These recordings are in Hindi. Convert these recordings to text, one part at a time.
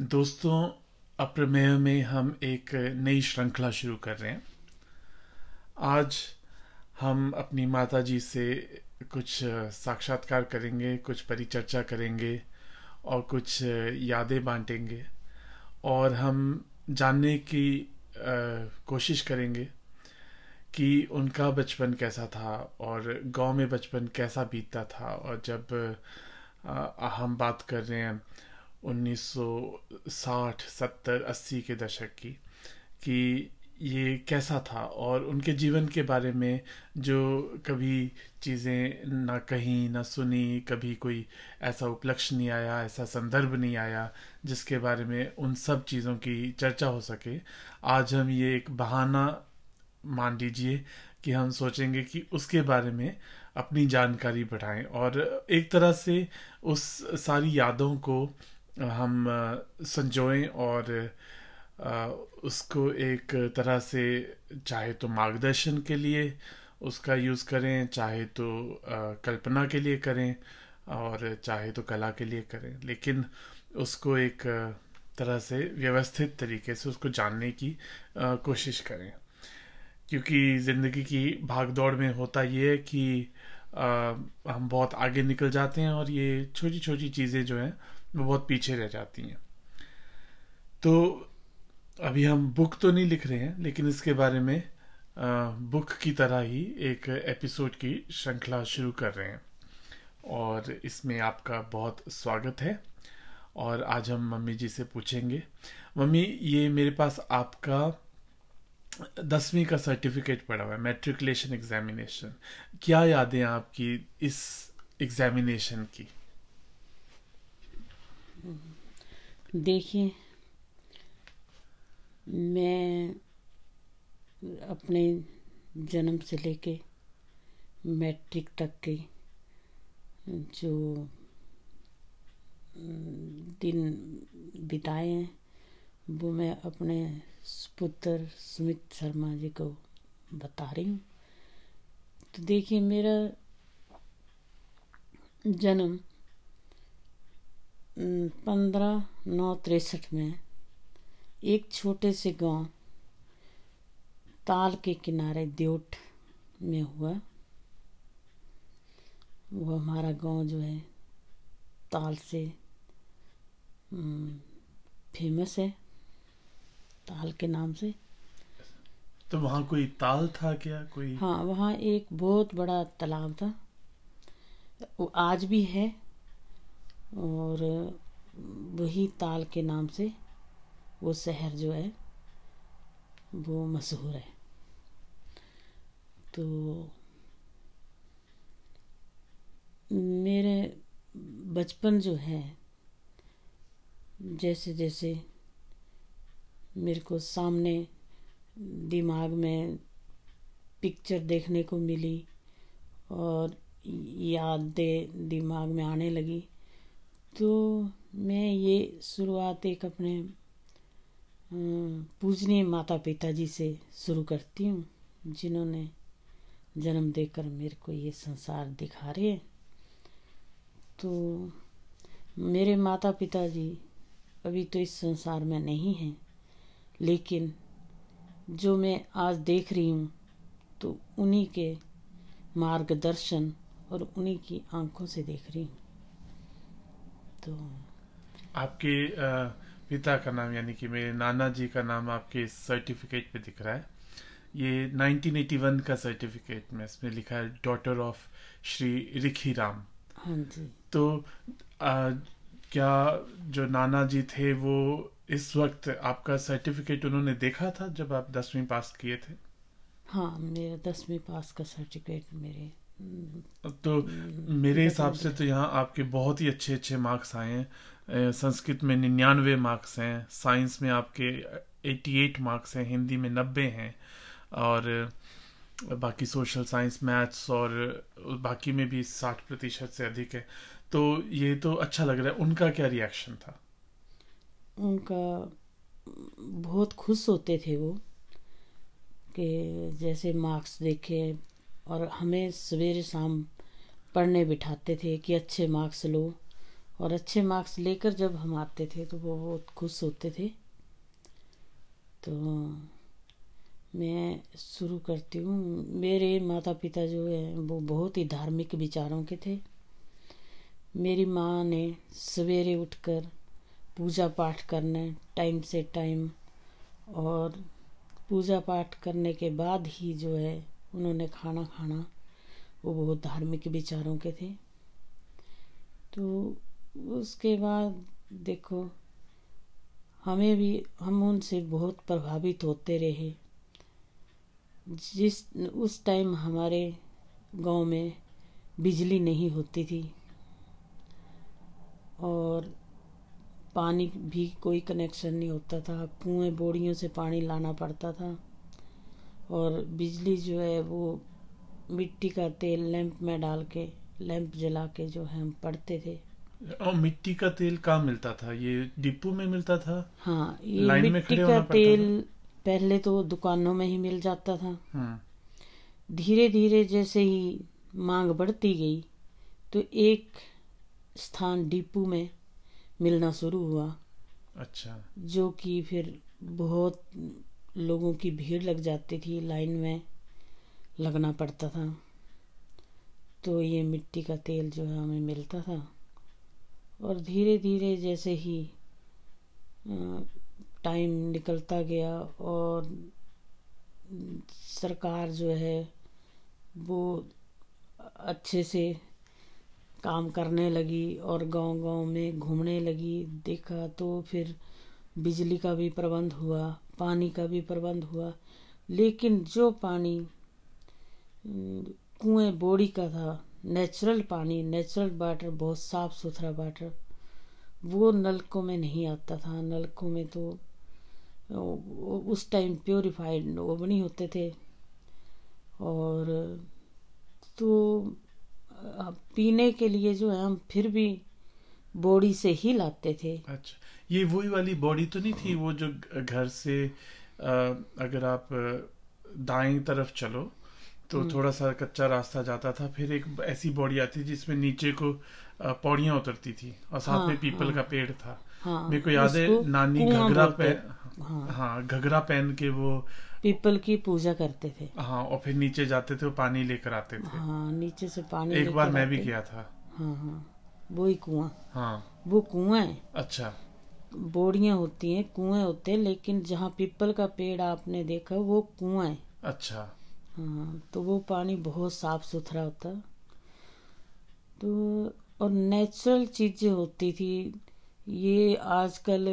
दोस्तों अप्रमेय में हम एक नई श्रृंखला शुरू कर रहे हैं। आज हम अपनी माता जी से कुछ साक्षात्कार करेंगे, कुछ परिचर्चा करेंगे और कुछ यादें बांटेंगे और हम जानने की कोशिश करेंगे कि उनका बचपन कैसा था और गाँव में बचपन कैसा बीतता था। और जब हम बात कर रहे हैं 1960 70 80 के दशक की, कि ये कैसा था और उनके जीवन के बारे में जो कभी चीज़ें ना कहीं, ना सुनी, कभी कोई ऐसा उपलक्ष्य नहीं आया, ऐसा संदर्भ नहीं आया जिसके बारे में उन सब चीज़ों की चर्चा हो सके, आज हम ये एक बहाना मान लीजिए कि हम सोचेंगे कि उसके बारे में अपनी जानकारी बढ़ाएँ और एक तरह से उस सारी यादों को हम संजोएँ और उसको एक तरह से चाहे तो मार्गदर्शन के लिए उसका यूज़ करें, चाहे तो कल्पना के लिए करें और चाहे तो कला के लिए करें। लेकिन उसको एक तरह से व्यवस्थित तरीके से उसको जानने की कोशिश करें। क्योंकि ज़िंदगी की भाग दौड़ में होता ये है कि हम बहुत आगे निकल जाते हैं और ये छोटी छोटी चीज़ें जो हैं वो बहुत पीछे रह जाती हैं। तो अभी हम बुक तो नहीं लिख रहे हैं, लेकिन इसके बारे में बुक की तरह ही एक एपिसोड की श्रृंखला शुरू कर रहे हैं। और इसमें आपका बहुत स्वागत है। और आज हम मम्मी जी से पूछेंगे। मम्मी, ये मेरे पास आपका दसवीं का सर्टिफिकेट पड़ा हुआ है मेट्रिकुलेशन एग्जामिनेशन क्या यादें आपकी इस एग्जामिनेशन की? देखिए, मैं अपने जन्म से लेके मैट्रिक तक के जो, दिन बिताए हैं, वो मैं अपने पुत्र सुमित शर्मा जी को बता रही हूँ। तो देखिए, मेरा जन्म पंद्रह नौ तिरसठ में एक छोटे से गाँव ताल के किनारे द्योट में हुआ। वो हमारा गाँव जो है ताल से फ़ेमस है ताल के नाम से। तो वहाँ कोई ताल था क्या? कोई हाँ वहाँ एक बहुत बड़ा तालाब था। वो आज भी है और वही ताल के नाम से वो शहर जो है, वो मशहूर है। तो मेरे बचपन जो है जैसे जैसे मेरे को सामने दिमाग में पिक्चर देखने को मिली और यादें दिमाग में आने लगी तो मैं ये शुरुआत एक अपने पूजनीय माता पिता जी से शुरू करती हूँ, जिन्होंने जन्म देकर मेरे को ये संसार दिखा रहे हैं। तो मेरे माता पिता जी अभी तो इस संसार में नहीं हैं, लेकिन जो मैं आज देख रही हूँ तो उन्हीं के मार्गदर्शन और उन्हीं की आँखों से देख रही हूँ। तो आपके पिता का नाम यानी कि मेरे नाना जी का नाम आपके सर्टिफिकेट पे दिख रहा है। ये 1981 का सर्टिफिकेट में इसमें लिखा है डॉटर ऑफ़ श्री रिखी राम हाँ जी। तो आ, क्या जो नाना जी थे वो इस वक्त आपका सर्टिफिकेट उन्होंने देखा था जब आप दसवीं पास किए थे? हाँ मेरा दसवीं पास का सर्टिफिकेट मेरे तो मेरे हिसाब से तो यहाँ आपके बहुत ही अच्छे अच्छे मार्क्स आए हैं। संस्कृत में निन्यानवे मार्क्स हैं साइंस में आपके 88 मार्क्स हैं, हिंदी में नब्बे हैं, और बाकी सोशल साइंस मैथ्स और बाकी में भी साठ प्रतिशत से अधिक है। तो ये तो अच्छा लग रहा है। उनका क्या रिएक्शन था? उनका बहुत खुश होते थे वो, कि जैसे मार्क्स देखे और हमें सवेरे शाम पढ़ने बिठाते थे कि अच्छे मार्क्स लो। और अच्छे मार्क्स लेकर जब हम आते थे तो वो बहुत खुश होते थे। तो मैं शुरू करती हूँ। मेरे माता पिता जो है, वो बहुत ही धार्मिक विचारों के थे। मेरी माँ ने सवेरे उठकर पूजा पाठ करना, टाइम से टाइम, और पूजा पाठ करने के बाद ही जो है उन्होंने खाना खाना। वो बहुत धार्मिक विचारों के थे। तो उसके बाद देखो, हमें भी, हम उनसे बहुत प्रभावित होते रहे। जिस, उस टाइम हमारे गाँव में बिजली नहीं होती थी और पानी भी कोई कनेक्शन नहीं होता था। कुएँ बोड़ियों से पानी लाना पड़ता था। और बिजली जो है वो मिट्टी का तेल लैंप में डाल के लैंप जला के जो है हम पढ़ते थे। और मिट्टी का तेल कहाँ मिलता था? ये डिपो में मिलता था? हाँ ये मिट्टी का तेल पहले तो दुकानों में ही मिल जाता था। हम्म धीरे धीरे जैसे ही मांग बढ़ती गई तो एक स्थान डिपो में मिलना शुरू हुआ। अच्छा। जो कि फिर बहुत लोगों की भीड़ लग जाती थी, लाइन में लगना पड़ता था। तो ये मिट्टी का तेल जो है हमें मिलता था। और धीरे धीरे जैसे ही टाइम निकलता गया और सरकार जो है, वो अच्छे से काम करने लगी और गाँव गाँव में घूमने लगी। देखा तो फिर बिजली का भी प्रबंध हुआ। पानी का भी प्रबंध हुआ। लेकिन जो पानी कुएँ बोड़ी का था, नेचुरल पानी, नेचुरल वाटर, बहुत साफ़ सुथरा वाटर, वो नलकों में नहीं आता था। नलकों में तो उस टाइम प्योरीफाइड वो नहीं होते थे। और तो पीने के लिए जो है, हम फिर भी बोड़ी से ही लाते थे। अच्छा। ये वही वाली बॉडी तो नहीं थी वो जो घर से अगर आप दाएँ तरफ़ चलो तो हम्म। थोड़ा सा कच्चा रास्ता जाता था फिर एक ऐसी बॉडी आती थी जिसमें नीचे को पौड़ियाँ उतरती थी और साथ हाँ, में पीपल हाँ। का पेड़ था। हाँ मेरे को याद है नानी घगरा पहन हाँ। हाँ। घगरा पहन के वो पीपल की पूजा करते थे। हाँ और फिर नीचे जाते थे वो पानी लेकर आते थे। हाँ नीचे से पानी एक बार मैं भी। गया था। हाँ हाँ। वही कुआँ। हाँ। वो कुआ है। अच्छा। बोड़ियाँ होती हैं कुएँ होते हैं लेकिन जहाँ पीपल का पेड़ आपने देखा वो कुआ है। अच्छा। हाँ तो वो पानी बहुत साफ़ सुथरा होता। तो और नेचुरल चीज़ें होती थी। ये आजकल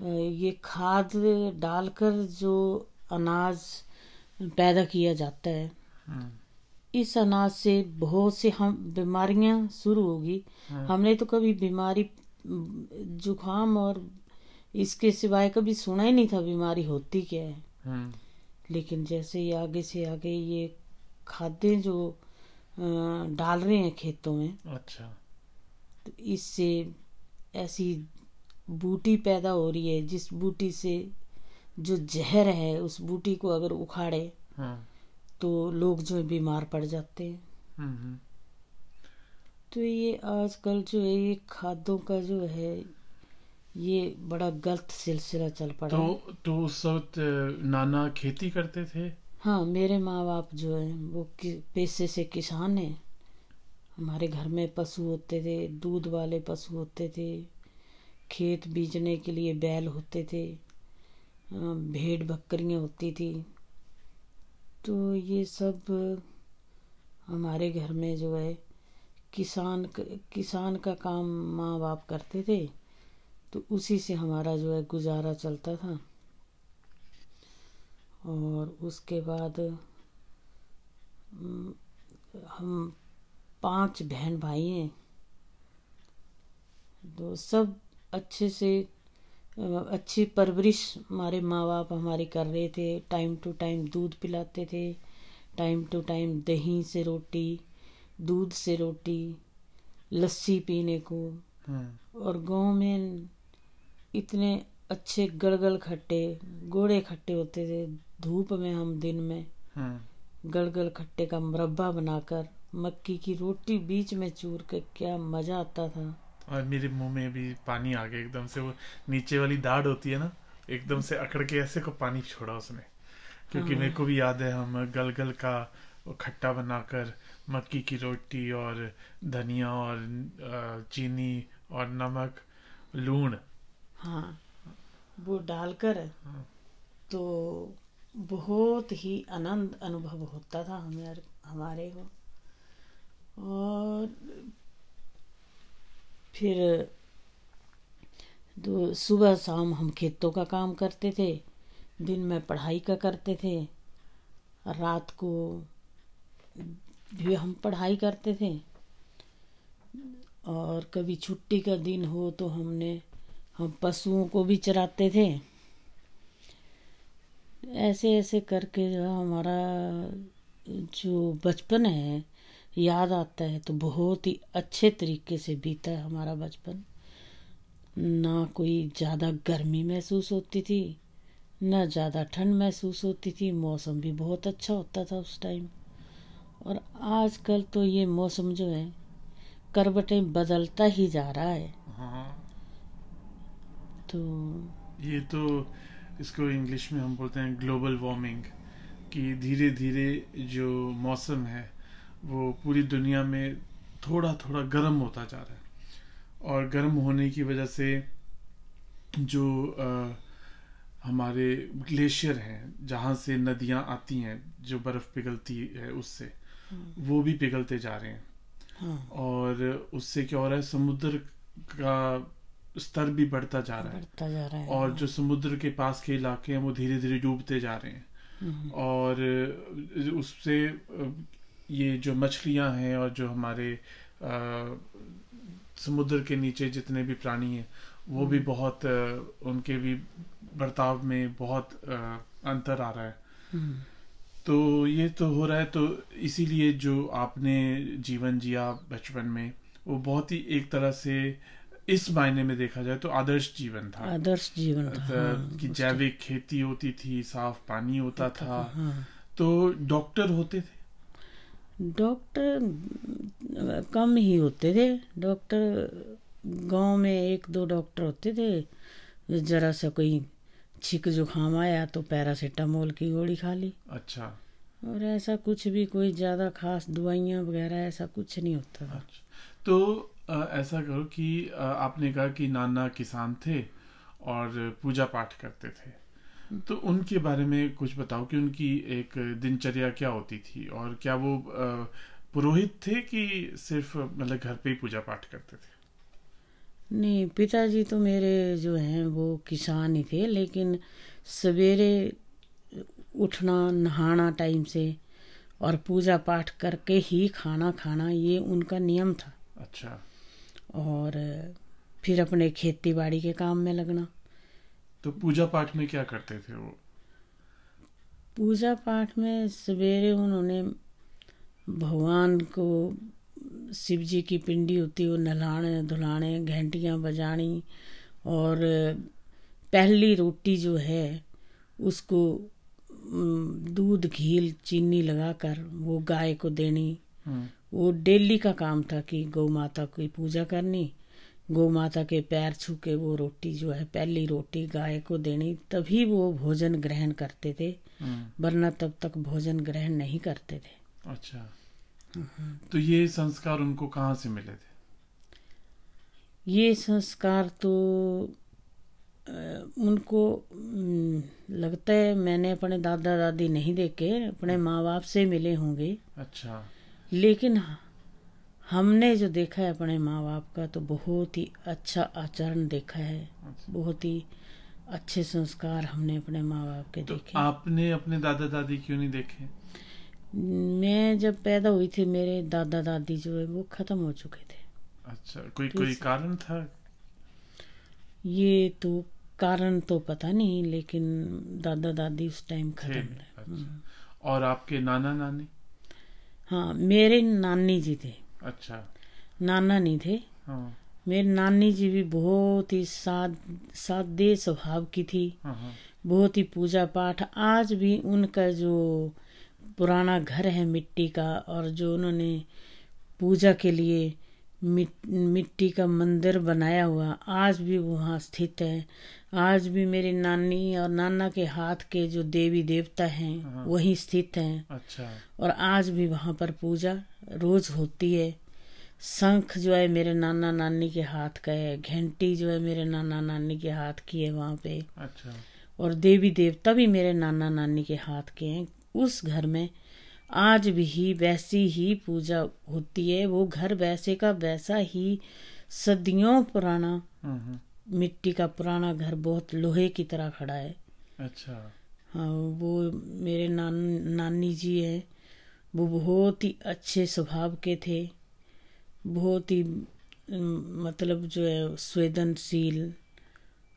ये खाद डालकर जो अनाज पैदा किया जाता है हम्म, इस अनाज से बहुत से हम बीमारियाँ शुरू होगी। हाँ। हमने तो कभी बीमारी म, जुकाम और इसके सिवाय कभी सुना ही नहीं था बीमारी होती क्या है। हम्म, लेकिन जैसे ही आगे से आगे ये खाद्य जो डाल रहे हैं खेतों में अच्छा। तो इससे ऐसी बूटी पैदा हो रही है जिस बूटी से जो जहर है उस बूटी को अगर उखाड़े हाँ तो लोग जो बीमार पड़ जाते हैं। हम्म, हम्म, तो ये आजकल जो है ये खादों का जो है ये बड़ा गलत सिलसिला चल पड़ा तो तो उस वक्त नाना खेती करते थे? हाँ मेरे माँ बाप जो है वो पेशे से किसान हैं। हमारे घर में पशु होते थे दूध वाले पशु होते थे खेत बीजने के लिए बैल होते थे भेड़ बकरियाँ होती थी। तो ये सब हमारे घर में जो है किसान किसान का काम माँ बाप करते थे तो उसी से हमारा जो है गुजारा चलता था। और उसके बाद हम पाँच बहन भाई हैं तो सब अच्छे से, अच्छी परवरिश हमारे माँ बाप हमारी कर रहे थे। टाइम टू टाइम दूध पिलाते थे टाइम टू टाइम दही से रोटी दूध से रोटी लस्सी पीने को। हम्म, और गाँव में इतने अच्छे गड़गड़ खट्टे गोड़े खट्टे होते थे धूप में हम दिन में हम्म, गड़गड़ खट्टे का मुरब्बा बनाकर मक्की की रोटी बीच में चूर के क्या मज़ा आता था। और मेरे मुँह में भी पानी आ गया एकदम से वो नीचे वाली दाढ़ होती है ना एकदम से अकड़ के ऐसे को पानी छोड़ा उसने। क्योंकि हाँ। मेरे को भी याद है हम गलगल का खट्टा बनाकर मक्की की रोटी और धनिया और चीनी और नमक लूण हाँ वो डालकर हाँ। तो बहुत ही आनंद अनुभव होता था हमारे हमारे को और फिर सुबह शाम हम खेतों का काम करते थे दिन में पढ़ाई का करते थे रात को भी हम पढ़ाई करते थे। और कभी छुट्टी का दिन हो तो हमने, हम पशुओं को भी चराते थे। ऐसे ऐसे करके जो हमारा जो बचपन है, याद आता है तो बहुत ही अच्छे तरीके से बीता है हमारा बचपन। ना कोई ज़्यादा गर्मी महसूस होती थी, ना ज़्यादा ठंड महसूस होती थी। मौसम भी बहुत अच्छा होता था उस टाइम और आजकल तो ये मौसम जो है करवटें बदलता ही जा रहा है। हाँ। तो ये तो इसको इंग्लिश में हम बोलते हैं ग्लोबल वार्मिंग कि धीरे धीरे जो मौसम है वो पूरी दुनिया में थोड़ा थोड़ा गर्म होता जा रहा है। और गर्म होने की वजह से जो अ, हमारे ग्लेशियर हैं जहाँ से नदियाँ आती हैं जो बर्फ़ पिघलती है उससे वो भी पिघलते जा रहे हैं। हाँ। और उससे क्या हो रहा है समुद्र का स्तर भी बढ़ता जा रहा है। बढ़ता जा रहा है और जो समुद्र के पास के इलाके हैं वो धीरे धीरे डूबते जा रहे हैं। हम्म, और उससे ये जो मछलियाँ हैं और जो हमारे समुद्र के नीचे जितने भी प्राणी हैं वो भी बहुत उनके भी बर्ताव में बहुत अंतर आ रहा है। हम्म, तो ये तो हो रहा है तो इसीलिए जो आपने जीवन जिया बचपन में वो बहुत ही एक तरह से इस मायने में देखा जाए तो आदर्श जीवन था। आदर्श जीवन था हाँ, कि जैविक खेती होती थी साफ़ पानी होता था हाँ। तो डॉक्टर होते थे? डॉक्टर कम ही होते थे। डॉक्टर गाँव में एक दो डॉक्टर होते थे जरा सा कोई छिक जुकाम आया तो पैरासीटामोल की गोली खा ली। अच्छा। और ऐसा कुछ भी कोई ज़्यादा खास दवाइयाँ वगैरह ऐसा कुछ नहीं होता था। अच्छा। तो अ, ऐसा करो कि अ, आपने कहा कि नाना किसान थे और पूजा पाठ करते थे। तो उनके बारे में कुछ बताओ कि उनकी एक दिनचर्या क्या होती थी और क्या वो अ, पुरोहित थे कि सिर्फ़ मतलब घर पे ही पूजा पाठ करते थे? नहीं पिताजी तो मेरे जो हैं वो किसान ही थे लेकिन सवेरे उठना नहाना टाइम से और पूजा पाठ करके ही खाना खाना ये उनका नियम था। अच्छा। और फिर अपने खेती बाड़ी के काम में लगना। तो पूजा पाठ में क्या करते थे वो? पूजा पाठ में सवेरे उन्होंने भगवान को शिव जी की पिंडी होती वो नहलाने धुलाने घंटियाँ बजानी और पहली रोटी जो है उसको दूध घील चीनी लगाकर वो गाय को देनी। हम्म, वो डेली का काम था कि गौ माता की पूजा करनी। गौ माता के पैर छू के वो रोटी जो है पहली रोटी गाय को देनी। तभी वो भोजन ग्रहण करते थे हम्म, वरना तब तक भोजन ग्रहण नहीं करते थे। अच्छा। तो ये संस्कार उनको कहाँ से मिले थे? ये संस्कार तो उनको लगता है मैंने अपने दादा दादी नहीं देखे अपने माँ बाप से मिले होंगे। अच्छा। लेकिन हमने जो देखा है अपने माँ बाप का तो बहुत ही अच्छा आचरण देखा है। अच्छा। बहुत ही अच्छे संस्कार हमने अपने माँ बाप के तो देखे। आपने अपने दादा दादी क्यों नहीं देखे? मैं जब पैदा हुई थी मेरे दादा दादी जो है वो खत्म हो चुके थे। अच्छा कोई कोई कारण था? ये तो कारण तो पता नहीं लेकिन दादा दादी उस टाइम खत्म थे। अच्छा। और आपके नाना नानी? हाँ मेरे नानी जी थे। अच्छा। नाना नहीं थे। हाँ। मेरी नानी जी भी बहुत ही साद सादे स्वभाव की थी। हाँ हाँ। बहुत ही पूजा पाठ। आज भी उनका जो पुराना घर है मिट्टी का और जो उन्होंने पूजा के लिए मिट, मिट्टी का मंदिर बनाया हुआ आज भी वहाँ स्थित है। आज भी मेरी नानी और नाना के हाथ के जो देवी देवता हैं हाँ। वहीं स्थित हैं। अच्छा। और आज भी वहाँ पर पूजा रोज होती है। शंख जो है मेरे नाना नानी के हाथ का है घंटी जो है मेरे नाना नानी के हाथ की है वहाँ पे। अच्छा। और देवी देवता भी मेरे नाना नानी के हाथ के हैं। उस घर में आज भी वैसी ही पूजा होती है। वो घर वैसे का वैसा ही सदियों पुराना मिट्टी का पुराना घर बहुत लोहे की तरह खड़ा है। अच्छा। हाँ वो मेरे नान नानी जी हैं। वो बहुत ही अच्छे स्वभाव के थे। बहुत ही मतलब जो है संवेदनशील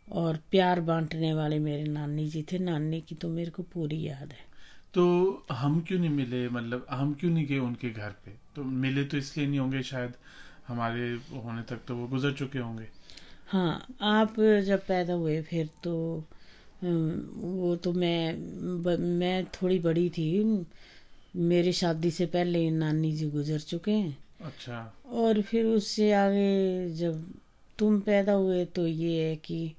और प्यार बांटने वाले मेरे नानी जी थे। नानी की तो मेरे को पूरी याद है। तो हम क्यों नहीं मिले? मतलब हम क्यों नहीं गए उनके घर पे? तो मिले तो इसलिए नहीं होंगे शायद। हमारे होने तक तो वो गुजर चुके होंगे। हाँ आप जब पैदा हुए फिर तो वो तो मैं ब, मैं थोड़ी बड़ी थी। मेरी शादी से पहले नानी जी गुजर चुके हैं। अच्छा। और फिर उससे आगे जब तुम पैदा हुए तो ये है कि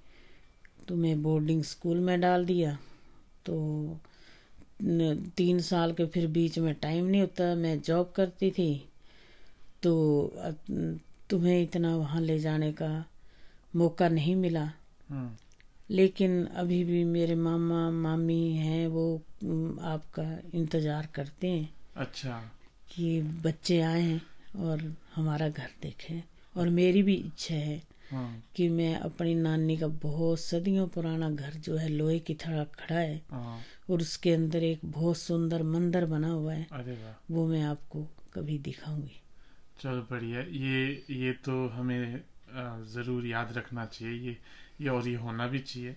तुम्हें बोर्डिंग स्कूल में डाल दिया। तो तीन साल के फिर बीच में टाइम नहीं होता मैं जॉब करती थी तो तुम्हें इतना वहाँ ले जाने का मौका नहीं मिला। हम्म। लेकिन अभी भी मेरे मामा मामी हैं वो आपका इंतज़ार करते हैं अच्छा। कि बच्चे आए और हमारा घर देखें। और मेरी भी इच्छा हाँ कि मैं अपनी नानी का बहुत सदियों पुराना घर जो है लोहे की थड़ा खड़ा है हाँ। और उसके अंदर एक बहुत सुंदर मंदिर बना हुआ है। अरे वो मैं आपको कभी दिखाऊँगी। चलो बढ़िया। ये ये तो हमें ज़रूर याद रखना चाहिए। ये ये और ये होना भी चाहिए।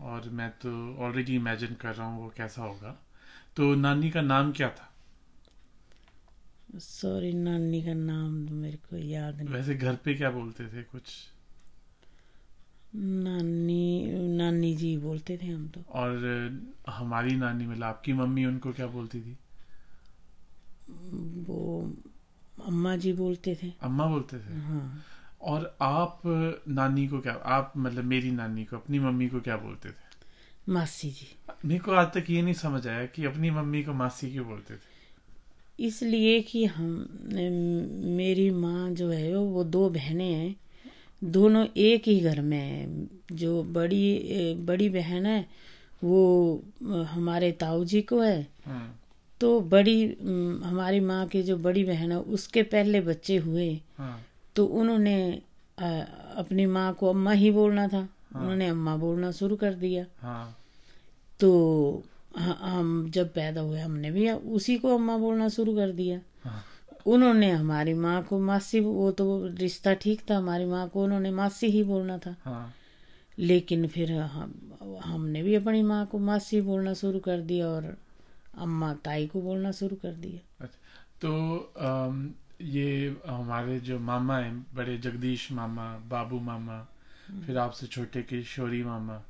और मैं तो ऑलरेडी इमेजिन कर रहा हूँ वो कैसा होगा। तो नानी का नाम क्या था? सॉरी नानी का नाम तो मेरे को याद नहीं। वैसे घर पे क्या बोलते थे कुछ? नानी नानी जी बोलते थे हम तो। और हमारी नानी मतलब आपकी मम्मी उनको क्या बोलती थी? वो अम्मा जी बोलते थे। अम्मा बोलते थे? हाँ। और आप नानी को क्या आप मतलब मेरी नानी को अपनी मम्मी को क्या बोलते थे? मासी जी। मेरे को आज तक ये नहीं समझ आया कि अपनी मम्मी को मासी क्यों बोलते थे। इसलिए कि हम मेरी माँ जो है वो दो बहनें हैं। दोनों एक ही घर में हैं। जो बड़ी बड़ी बहन है वो हमारे ताऊ जी को है। हम्म। तो बड़ी हमारी माँ की जो बड़ी बहन है उसके पहले बच्चे हुए। हाँ। तो उन्होंने अपनी माँ को अम्मा ही बोलना था। उन्होंने अम्मा बोलना शुरू कर दिया। हाँ। तो ह- हम जब पैदा हुए हमने भी उसी को अम्मा बोलना शुरू कर दिया। हाँ। उन्होंने हमारी माँ को मासी वो तो रिश्ता ठीक था हमारी माँ को उन्होंने मासी ही बोलना था। हाँ। लेकिन फिर हम हमने भी अपनी माँ को मासी बोलना शुरू कर दिया और अम्मा ताई को बोलना शुरू कर दिया। अच्छा तो ये हमारे जो मामा हैं बड़े जगदीश मामा बाबू मामा फिर आपसे छोटे किशोरी मामा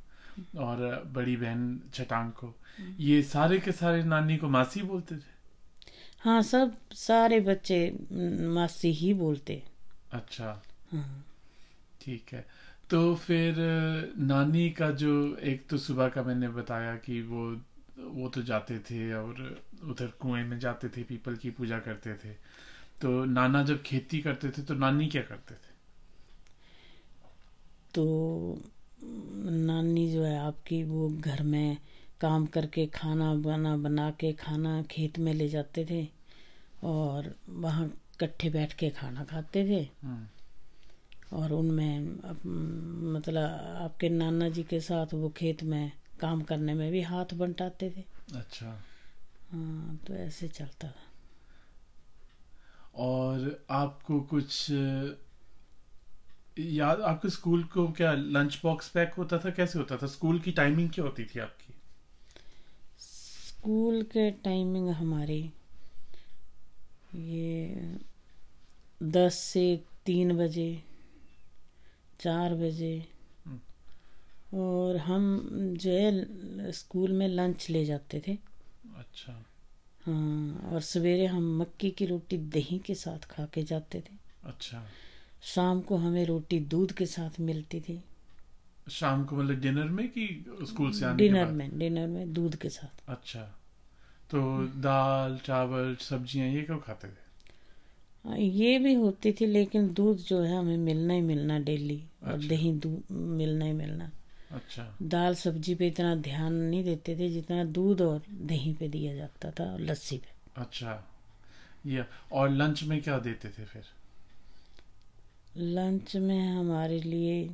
और बड़ी बहन छटांग को ये सारे के सारे नानी को मासी बोलते थे? हाँ सब सारे बच्चे मासी ही बोलते। अच्छा। हाँ। ठीक है। तो फिर नानी का जो एक तो सुबह का मैंने बताया कि वो वो तो जाते थे और उधर कुएँ में जाते थे पीपल की पूजा करते थे। तो नाना जब खेती करते थे तो नानी क्या करते थे? तो नानी जो है आपकी वो घर में काम करके खाना बना बना के खाना खेत में ले जाते थे और वहाँ इकट्ठे बैठ के खाना खाते थे। हम्म, और उनमें मतलब आपके नाना जी के साथ वो खेत में काम करने में भी हाथ बंटाते थे। अच्छा। हाँ तो ऐसे चलता था। और आपको कुछ याद आपके स्कूल को क्या लंच बॉक्स पैक होता था? कैसे होता था? स्कूल की टाइमिंग क्या होती थी आपकी? स्कूल के टाइमिंग हमारी ये दस से तीन बजे चार बजे। और हम जो है स्कूल में लंच ले जाते थे। अच्छा। हाँ और सवेरे हम मक्की की रोटी दही के साथ खा के जाते थे। अच्छा। शाम को हमें रोटी दूध के साथ मिलती थी। शाम को मतलब डिनर में कि स्कूल से आने डिनर में डिनर में दूध के साथ। अच्छा। तो दाल चावल सब्ज़ियाँ ये कब खाते थे? हाँ, ये भी होती थी लेकिन दूध जो है हमें मिलना ही मिलना डेली। अच्छा। और। दही दूध मिलना ही मिलना। अच्छा। दाल सब्ज़ी पे इतना ध्यान नहीं देते थे जितना दूध और दही पे दिया जाता था और लस्सी पे। अच्छा। या और लंच में क्या देते थे फिर? लंच में हमारे लिए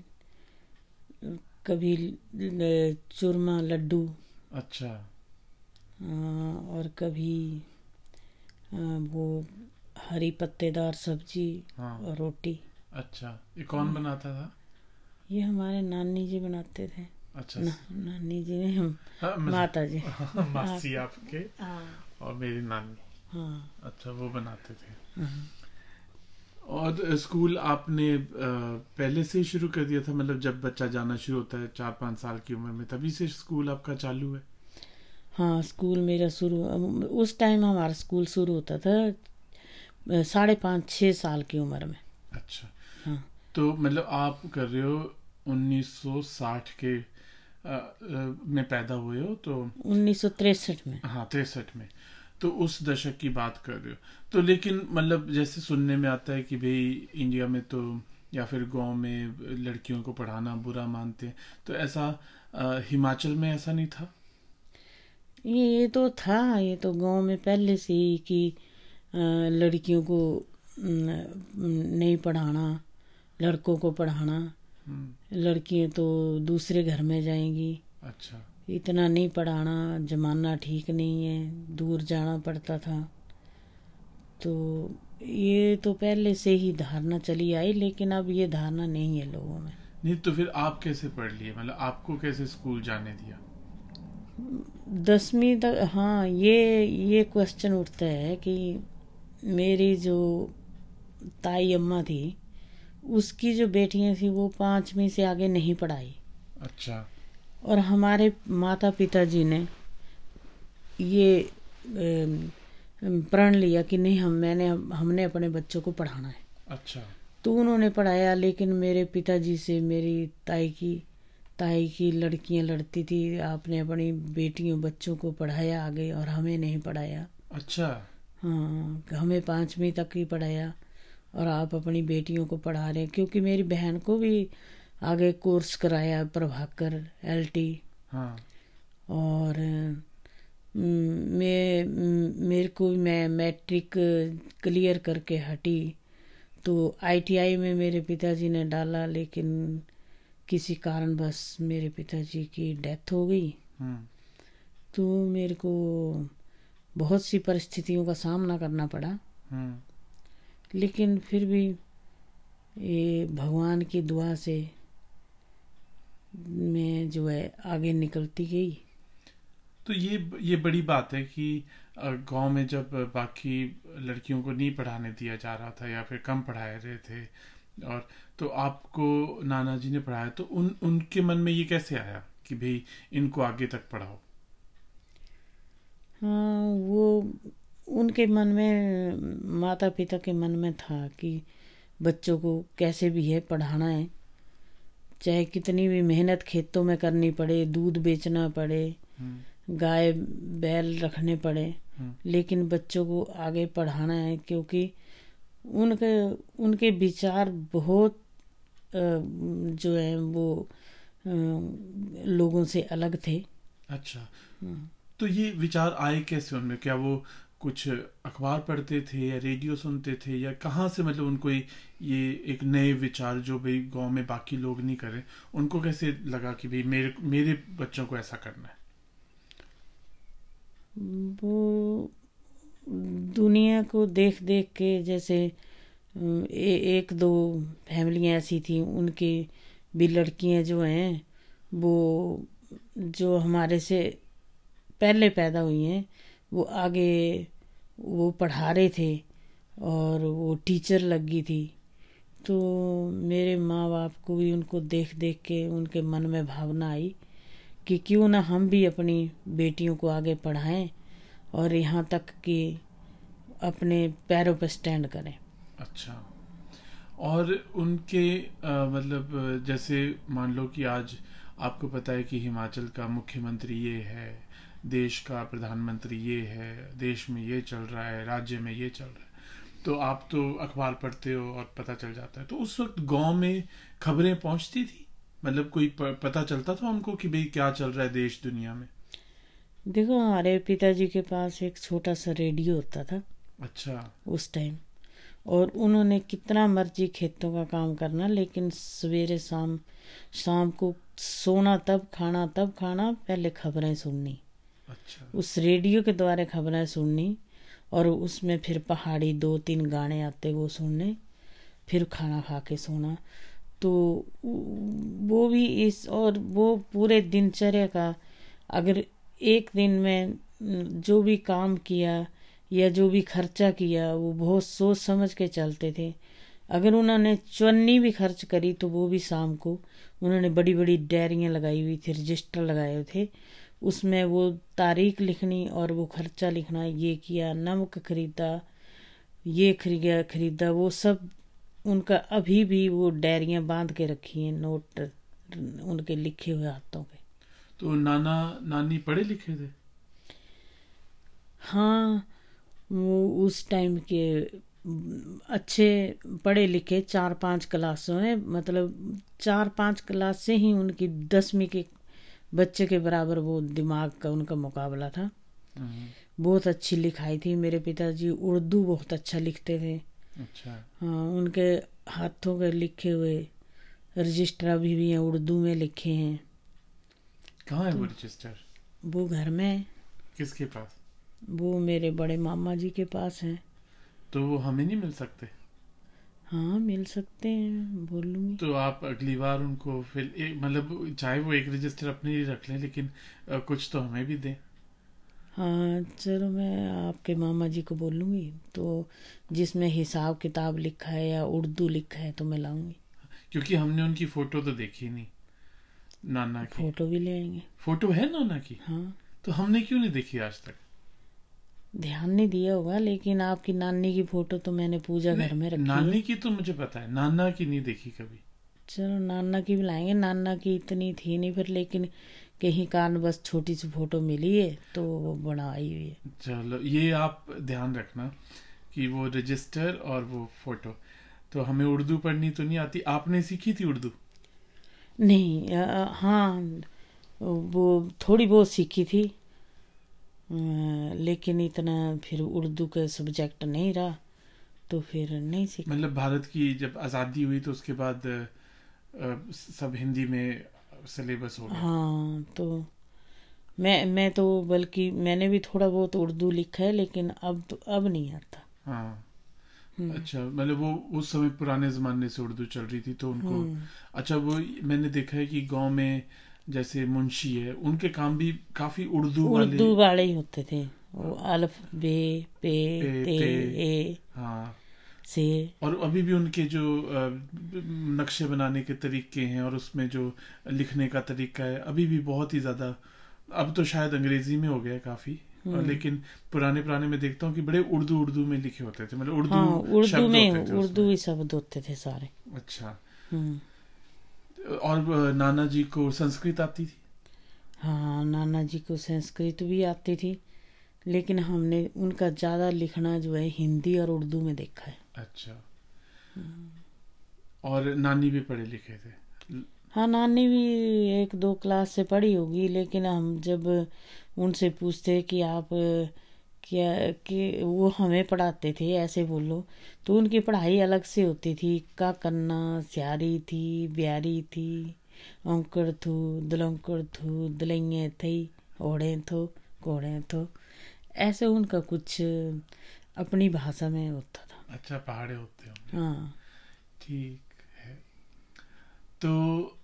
कभी चूरमा लड्डू। अच्छा। और कभी वो हरी पत्तेदार सब्ज़ी हाँ। और रोटी। अच्छा ये कौन बनाता था? ये हमारे नानी जी बनाते थे। अच्छा। ना, नानी जी ने हम हाँ, माता जी मासी आपके हाँ। और मेरी नानी। हाँ। अच्छा वो बनाते थे। हाँ। और स्कूल आपने पहले से शुरू कर दिया था? मतलब जब बच्चा जाना शुरू होता है चार पाँच साल की उम्र में तभी से स्कूल आपका चालू है? हाँ स्कूल मेरा शुरू उस टाइम हमारा स्कूल शुरू होता था साढ़े पाँच छः साल की उम्र में। अच्छा। हाँ। तो मतलब आप कर रहे हो 1960 के अ, में पैदा हुए हो तो उन्नीस में। हाँ तिरसठ में। तो उस दशक की बात कर रहे हो। तो लेकिन मतलब जैसे सुनने में आता है कि भाई इंडिया में तो या फिर गाँव में लड़कियों को पढ़ाना बुरा मानते हैं तो ऐसा अ, हिमाचल में ऐसा नहीं था? ये ये तो था ये तो गाँव में पहले से ही कि लड़कियों को नहीं पढ़ाना लड़कों को पढ़ाना। हम्म, लड़कियाँ तो दूसरे घर में जाएँगी। अच्छा। इतना नहीं पढ़ाना जमाना ठीक नहीं है दूर जाना पड़ता था। तो ये तो पहले से ही धारणा चली आई लेकिन अब ये धारणा नहीं है लोगों में। नहीं तो फिर आप कैसे पढ़ लिए? मतलब आपको कैसे स्कूल जाने दिया? दसवीं तक हाँ ये ये क्वेश्चन उठता है कि मेरी जो ताई अम्मा थी उसकी जो बेटियाँ थी वो पांचवी से आगे नहीं पढ़ाई। अच्छा। और हमारे माता पिता जी ने ये अम, प्रण लिया कि नहीं हम मैंने हमने अपने बच्चों को पढ़ाना है। अच्छा। तो उन्होंने पढ़ाया लेकिन मेरे पिताजी से मेरी ताई की ताई की लड़कियाँ लड़ती थी आपने अपनी बेटियों बच्चों को पढ़ाया आगे और हमें नहीं पढ़ाया। अच्छा। हाँ हमें पांचवी तक ही पढ़ाया और आप अपनी बेटियों को पढ़ा रहे हैं क्योंकि मेरी बहन को भी आगे कोर्स कराया प्रभाकर एलटी। हाँ। और मैं मेरे को मैं मैट्रिक क्लियर करके हटी। तो आईटीआई में मेरे पिताजी ने डाला लेकिन किसी कारण बस मेरे पिताजी की डेथ हो गई। हम्म। तो मेरे को बहुत सी परिस्थितियों का सामना करना पड़ा। हम्म। लेकिन फिर भी ये भगवान की दुआ से मैं जो है आगे निकलती गई। तो ये ये बड़ी बात है कि गाँव में जब बाकी लड़कियों को नहीं पढ़ाने दिया जा रहा था या फिर कम पढ़ाए रहे थे और तो आपको नाना जी ने पढ़ाया तो उन उनके मन में ये कैसे आया कि भाई इनको आगे तक पढ़ाओ? हाँ वो उनके मन में माता पिता के मन में था कि बच्चों को कैसे भी है पढ़ाना है। चाहे कितनी भी मेहनत खेतों में करनी पड़े दूध बेचना पड़े हम्म, गाय बैल रखने पड़े। हम्म, लेकिन बच्चों को आगे पढ़ाना है क्योंकि उनके उनके विचार बहुत जो है वो लोगों से अलग थे। अच्छा। हम्म। तो ये विचार आए कैसे उनमें? क्या वो कुछ अखबार पढ़ते थे या रेडियो सुनते थे या कहाँ से मतलब उनको ये एक नए विचार जो भाई गाँव में बाकी लोग नहीं कर उनको कैसे लगा कि भाई मेरे मेरे बच्चों को ऐसा करना है? वो दुनिया को देख देख के जैसे ए, एक दो फैमिलियाँ ऐसी थी उनकी भी लड़कियाँ जो हैं वो जो हमारे से पहले पैदा हुई हैं वो आगे वो पढ़ा रहे थे और वो टीचर लग थी। तो मेरे माँ बाप को भी उनको देख देख के उनके मन में भावना आई कि क्यों ना हम भी अपनी बेटियों को आगे पढ़ाएँ और यहाँ तक कि अपने पैरों पर स्टैंड करें। अच्छा। और उनके आ, मतलब जैसे मान लो कि आज आपको पता है कि हिमाचल का मुख्यमंत्री ये है देश का प्रधानमंत्री ये है देश में ये चल रहा है राज्य में ये चल रहा है तो आप तो अखबार पढ़ते हो और पता चल जाता है। तो उस वक्त गाँव में खबरें पहुँचती थी? मतलब कोई पता चलता था उनको कि भाई क्या चल रहा है देश दुनिया में? देखो हमारे पिताजी के पास एक छोटा सा रेडियो होता था। अच्छा। उस टाइम और उन्होंने कितना मर्ज़ी खेतों का काम करना लेकिन सवेरे शाम शाम को सोना तब खाना तब खाना पहले खबरें सुननी। अच्छा। उस रेडियो के द्वारा खबरें सुननी और उसमें फिर पहाड़ी दो तीन गाने आते वो सुनने फिर खाना खा के सोना। तो वो भी इस और वो पूरे दिनचर्या का, अगर एक दिन में जो भी काम किया या जो भी खर्चा किया, वो बहुत सोच समझ के चलते थे। अगर उन्होंने चवन्नी भी खर्च करी तो वो भी शाम को उन्होंने बड़ी बड़ी डायरियाँ लगाई हुई थी, रजिस्टर लगाए थे। उसमें वो तारीख लिखनी और वो खर्चा लिखना, ये किया, नमक खरीदा, ये खरीदा खरीदा, वो सब उनका अभी भी वो डायरियाँ बाँध के रखी हैं नोट उनके लिखे हुए हाथों पे। तो नाना नानी पढ़े लिखे थे? हाँ वो उस टाइम के अच्छे पढ़े लिखे चार पाँच क्लासों में मतलब चार पाँच क्लास से ही उनकी दसवीं के बच्चे के बराबर वो दिमाग का उनका मुकाबला था। बहुत अच्छी लिखाई थी मेरे पिताजी उर्दू बहुत अच्छा लिखते थे। अच्छा। हाँ उनके हाथों के लिखे हुए रजिस्टर अभी भी हैं उर्दू में लिखे हैं। कहाँ है वो रजिस्टर? वो घर में है। किसके पास? वो मेरे बड़े मामा जी के पास हैं। तो वो हमें नहीं मिल सकते? हाँ मिल सकते हैं बोल लूँगी। तो आप अगली बार उनको फिर मतलब चाहे वो एक रजिस्टर अपने लिए रख लें लेकिन कुछ तो हमें भी दें। हाँ चलो मैं आपके मामा जी को बोल लूँगी तो जिसमें हिसाब किताब लिखा है या उर्दू लिखा है तो मैं लाऊँगी। क्योंकि हमने उनकी फ़ोटो तो देखी नहीं नाना की। फ़ोटो भी ले आएँगे। फ़ोटो है नाना की? हाँ। तो हमने क्यों नहीं देखी आज तक? ध्यान नहीं दिया होगा लेकिन आपकी नानी की फ़ोटो तो मैंने पूजा घर में रखी नानी की तो मुझे पता है नाना की नहीं देखी कभी। चलो नाना की भी लाएँगे। नाना की इतनी थी नहीं फिर लेकिन कहीं कारण बस छोटी सी फ़ोटो मिली है तो वो बनाई हुई है। चलो ये आप ध्यान रखना कि वो रजिस्टर और वो फ़ोटो तो हमें उर्दू पढ़नी तो नहीं आती। आपने सीखी थी उर्दू? नहीं अ, हाँ वो थोड़ी बहुत सीखी थी अ, लेकिन इतना फिर उर्दू का सब्जेक्ट नहीं रहा तो फिर नहीं सीखा। मतलब भारत की जब आज़ादी हुई तो उसके बाद अ, सब हिंदी में सिलेबस हो गया। हाँ तो मैं मैं तो बल्कि मैंने भी थोड़ा बहुत उर्दू लिखा है लेकिन अब तो अब नहीं आता। हाँ। हम्म। अच्छा मतलब वो उस समय पुराने जमाने से उर्दू चल रही थी तो उनको हम्म। अच्छा वो मैंने देखा है कि गाँव में जैसे मुंशी है उनके काम भी काफ़ी उर्दू वाले उर्दू वाले ही होते थे। वो अल्फ बे पे पे, ते ते। ए। हाँ। से। और अभी भी उनके जो नक्शे बनाने के तरीके हैं और उसमें जो लिखने का तरीका है अभी भी बहुत ही ज़्यादा अब तो शायद अंग्रेज़ी में हो गया काफ़ी। और हम्म। लेकिन पुराने पुराने में देखता हूँ कि बड़े उर्दू उर्दू में लिखे होते थे मतलब उर्दू हाँ उर्दू शब्द में उर्दू ही शब्द होते थे सारे। अच्छा। हम्म। और नाना जी को संस्कृत आती थी? हाँ नाना जी को संस्कृत भी आती थी। लेकिन हमने उनका ज़्यादा लिखना जो है हिंदी और उर्दू में देखा है। अच्छा। हम्म। और नानी भी पढ़े लिखे थे? हाँ नानी भी एक दो क्लास से पढ़ी होगी लेकिन हम जब उनसे पूछते कि आप क्या कि वो हमें पढ़ाते थे ऐसे बोलो तो उनकी पढ़ाई अलग से होती थी। का करना स्यारी थी ब्यारी थी औंकड़ थू दलौंकड़ थू दलैये थी ओढ़े थो कोड़े थो। ऐसे उनका कुछ अपनी भाषा में होता था। अच्छा पहाड़े होते होंगे। हाँ। ठीक है। तो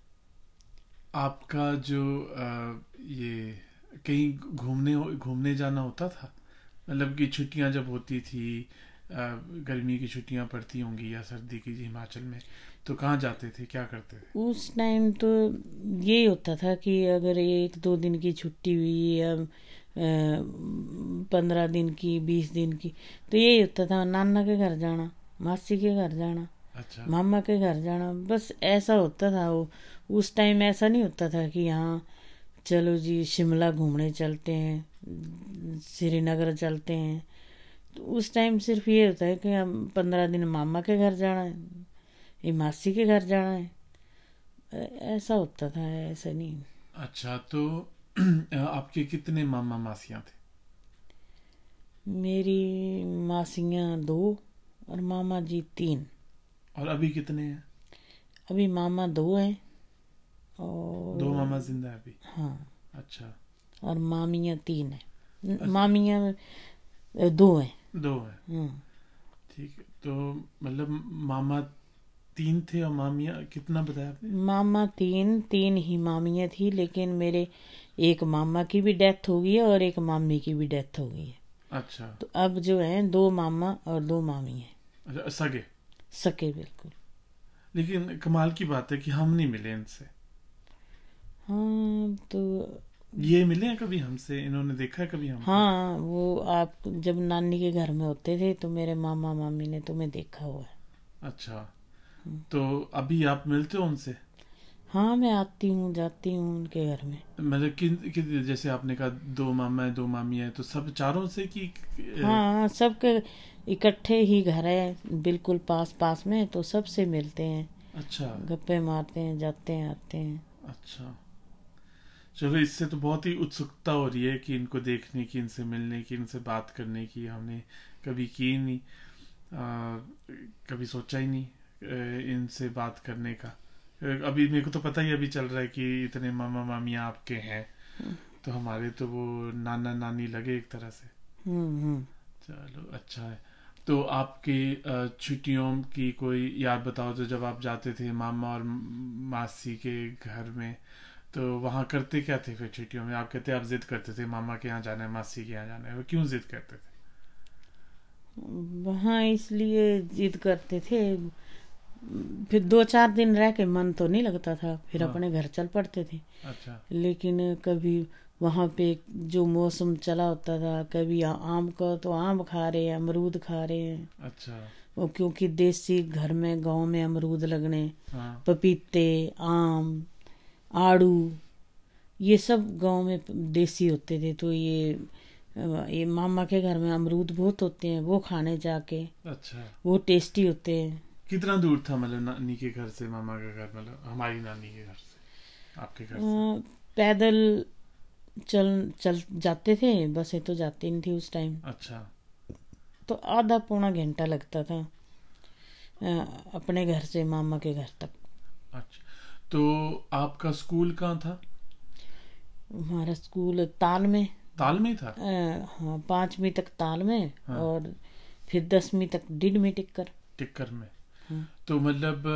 आपका जो अ, ये कहीं घूमने घूमने जाना होता था? मतलब कि छुट्टियाँ जब होती थी गर्मी की छुट्टियाँ पड़ती होंगी या सर्दी की हिमाचल में तो कहाँ जाते थे? क्या करते थे? उस टाइम तो यही होता था कि अगर एक दो दिन की छुट्टी हुई या पंद्रह दिन की बीस दिन की। तो यही होता था नाना के घर जाना मासी के घर जाना अच्छा। मामा के घर जाना बस ऐसा होता था वो। उस टाइम ऐसा नहीं होता था कि हाँ चलो जी शिमला घूमने चलते हैं श्रीनगर चलते हैं। तो उस टाइम सिर्फ़ ये होता है कि हम पंद्रह दिन मामा के घर जाना है ये मासी के घर जाना है। ऐसा होता था ऐसा नहीं। अच्छा तो आपके कितने मामा मासियाँ थे? मेरी मासियाँ दो और मामा जी तीन। और अभी कितने हैं? अभी मामा दो हैं और दो मामा ज़िंदा है अभी? हाँ। अच्छा। और मामियाँ तीन हैं। मामियाँ अ, दो हैं। दो हैं। हाँ ठीक है। तो मतलब मामा तीन थे और मामियाँ कितना बताया आपने? मामा तीन तीन ही मामियाँ थी लेकिन मेरे एक मामा की भी डेथ हो गई है और एक मामी की भी डेथ हो गई है। अच्छा। तो अब जो है दो मामा और दो मामी हैं। अच्छा सगे? सके बिल्कुल। लेकिन कमाल की बात है कि हम नहीं मिले इनसे। हाँ तो ये मिले हैं कभी हमसे? इन्होंने देखा है कभी हम हाँ वो आप जब नानी के घर में होते थे तो मेरे मामा मामी ने तुम्हें देखा हुआ है। अच्छा। तो अभी आप मिलते हो उनसे? हाँ मैं आती हूँ जाती हूँ उनके घर में। मतलब किन, किन जैसे आपने कहा दो मामा है दो मामी है तो सब चारों से कि हाँ सबके इकट्ठे ही घर है बिल्कुल पास पास में तो सबसे मिलते हैं। अच्छा। गप्पे मारते हैं जाते हैं आते हैं। अच्छा। चलो इससे तो बहुत ही उत्सुकता हो रही है कि इनको देखने की इनसे मिलने की इनसे बात करने की हमने कभी की नहीं आ, कभी सोचा ही नहीं। इनसे बात करने का। अभी मेरे को तो पता ही अभी चल रहा है कि इतने मामा मामियाँ आपके हैं तो हमारे तो वो नाना नानी लगे एक तरह से। हम्म हम्म। चलो अच्छा है। तो आपके छुट्टियों की कोई याद बताओ तो जब आप जाते थे मामा और मासी के घर में तो वहाँ करते क्या थे फिर छुट्टियों में? आप कहते आप जिद करते थे मामा के यहाँ जाना है मासी के यहाँ जाना है वो क्यों जिद करते थे? वहाँ इसलिए जिद करते थे फिर दो चार दिन रह के मन तो नहीं लगता था फिर हाँ। अपने घर चल पड़ते थे। अच्छा। लेकिन कभी वहाँ पे जो मौसम चला होता था कभी आम का तो आम खा रहे हैं अमरूद खा रहे हैं। अच्छा। वो क्योंकि देसी घर में गाँव में अमरूद लगने हाँ। पपीते आम आड़ू ये सब गाँव में देसी होते थे। तो ये ये मामा के घर में अमरूद बहुत होते हैं वो खाने जाके अच्छा। वो टेस्टी होते हैं। कितना दूर था मतलब नानी के घर से मामा का घर मतलब हमारी नानी के घर से आपके घर से? पैदल चल चल जाते थे बसें तो जाती नहीं थी उस टाइम अच्छा। तो आधा पौना घंटा लगता था अपने घर से मामा के घर तक. अच्छा। तो आपका स्कूल कहाँ था? हमारा स्कूल ताल में. ताल में था? हाँ पांचवी तक ताल में हाँ। और फिर दसवीं तक डिड में टिक्कर. टिक्कर में। तो मतलब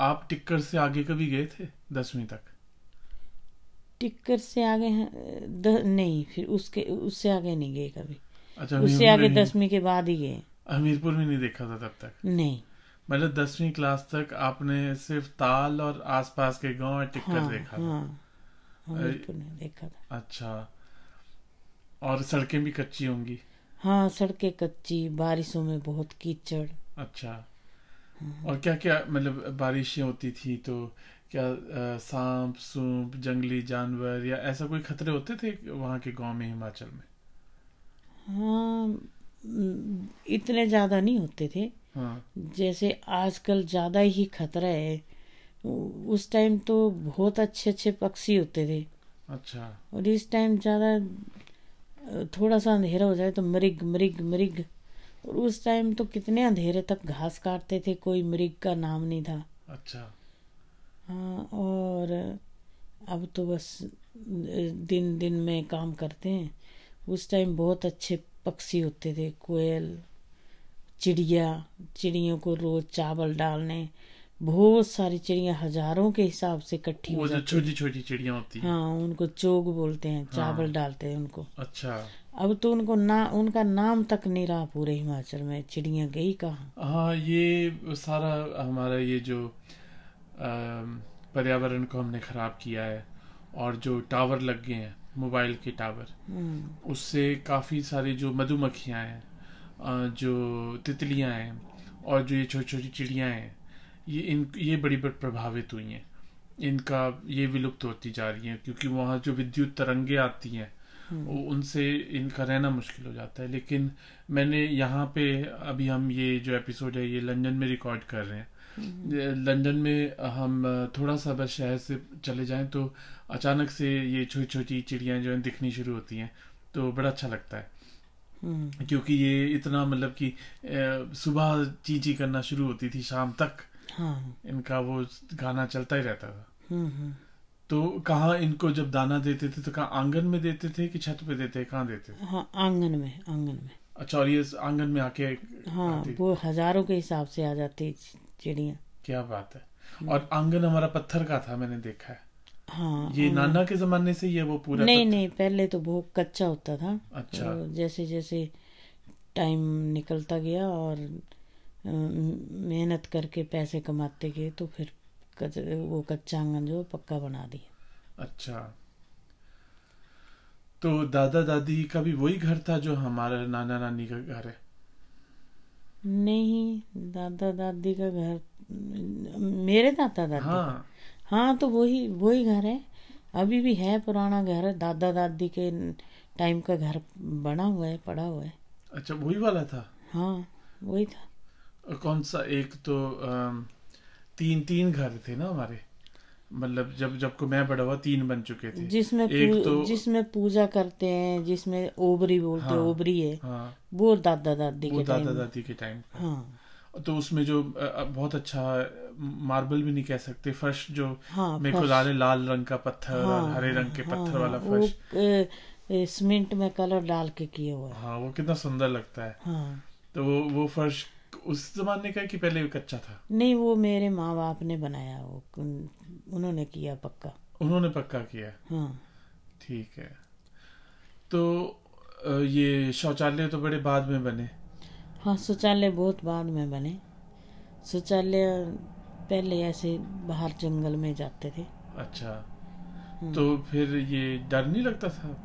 आप टिक्कर से आगे कभी गए थे दसवीं तक? टिक्कर से आगे द, नहीं फिर उसके उससे आगे नहीं गए कभी। अच्छा उससे आगे दसवीं के बाद ही गए। हमीरपुर में नहीं देखा था तब तक? नहीं। मतलब दसवीं क्लास तक आपने सिर्फ़ ताल और आसपास के गाँव और टिक्कर हाँ देखा हाँ, था? हाँ। हमीरपुर में देखा था। अच्छा। और सड़कें भी कच्ची होंगी? हाँ सड़कें कच्ची बारिशों में बहुत कीचड़। अच्छा। और क्या क्या मतलब बारिशें होती थी तो क्या सांप सूप जंगली जानवर या ऐसा कोई खतरे होते थे वहाँ के गाँव में हिमाचल में? हाँ इतने ज़्यादा नहीं होते थे। हाँ। जैसे आजकल ज़्यादा ही खतरा है उस टाइम तो बहुत अच्छे अच्छे पक्षी होते थे। अच्छा। और इस टाइम ज़्यादा थोड़ा सा अंधेरा हो जाए तो मृग मृग मृग। और उस टाइम तो कितने अंधेरे तक घास काटते थे कोई मृग का नाम नहीं था। अच्छा। हाँ और अब तो बस दिन दिन में काम करते हैं। उस टाइम बहुत अच्छे पक्षी होते थे कोयल चिड़िया चिड़ियों को रोज चावल डालने बहुत सारी चिड़िया हज़ारों के हिसाब से इकट्ठी हो जाती छोटी छोटी चिड़िया होती है। हाँ उनको चोग बोलते हैं चावल हाँ। डालते हैं उनको। अच्छा। अब तो उनको ना उनका नाम तक नहीं रहा पूरे हिमाचल में चिड़िया गई कहाँ? हाँ ये सारा हमारा ये जो पर्यावरण को हमने खराब किया है और जो टावर लग गए हैं मोबाइल के टावर हम्म, उससे काफ़ी सारी जो मधुमक्खियाँ हैं जो तितलियाँ हैं और जो ये छोटी छोटी चिड़ियाँ हैं ये इन ये बड़ी बड़ी प्रभावित हुई हैं। इनका ये विलुप्त होती जा रही हैं क्योंकि वहाँ जो विद्युत तरंगे आती हैं उनसे इनका रहना मुश्किल हो जाता है। लेकिन मैंने यहाँ पे अभी हम ये जो एपिसोड है ये लंदन में रिकॉर्ड कर रहे हैं। लंदन में हम थोड़ा सा बस शहर से चले जाएँ तो अचानक से ये छोटी छोटी चिड़ियाँ जो है दिखनी शुरू होती हैं तो बड़ा अच्छा लगता है। हम्म, क्योंकि ये इतना मतलब कि सुबह ची ची करना शुरू होती थी शाम तक हाँ। इनका वो गाना चलता ही रहता था। हम्म, हम्म। तो कहाँ इनको जब दाना देते थे तो कहाँ आँगन में देते थे कि छत पे देते कहाँ देते थे? हाँ आँगन में आँगन में। अच्छा और ये आँगन में आके हाँ वो हज़ारों के हिसाब से आ जाती चिड़िया। क्या बात है। और आँगन हमारा पत्थर का था मैंने देखा है। हाँ ये नाना के जमाने से ही है वो पूरा नहीं नहीं पहले तो बहुत कच्चा होता था। अच्छा। तो जैसे जैसे टाइम निकलता गया और मेहनत करके पैसे कमाते गए तो फिर कच, वो कच्चा आँगन जो पक्का बना दिया अच्छा। तो दादा दादी का भी वही घर था जो हमारा नाना नानी का घर है? नहीं दादा दादी का घर मेरे दादा दादी हाँ। हाँ तो वही वही घर है। अभी भी है पुराना घर दादा दादी के टाइम का घर बना हुआ है पड़ा हुआ है। अच्छा वही वाला था? हाँ वही था। कौन सा? एक तो अम, तीन तीन घर थे ना हमारे। मतलब जब जब को मैं बड़ा हुआ तीन बन चुके थे। जिसमें एक पू, तो- जिसमें पूजा करते हैं जिसमें ओबरी बोलते हाँ। ओबरी है हाँ। वो दादा दादी वो के दादा दादी के टाइम हाँ। तो उसमें जो बहुत अच्छा मार्बल भी नहीं कह सकते फर्श जो हाँ मेरे को फर्श। लाल लाल रंग का पत्थर और हाँ, हरे रंग के हाँ, पत्थर वाला फर्श। ए, ए, सीमेंट में कलर डाल के किए हुआ हाँ वो कितना सुंदर लगता है। हाँ। तो वो वो फर्श उस जमाने का कि पहले कच्चा था? नहीं वो मेरे माँ बाप ने बनाया वो उन्होंने किया पक्का। उन्होंने पक्का किया? हाँ। ठीक है। तो ये शौचालय तो बड़े बाद में बने। हाँ शौचालय बहुत बाद में बने। शौचालय पहले ऐसे बाहर जंगल में जाते थे। अच्छा। हम्म। तो फिर ये डर नहीं लगता था?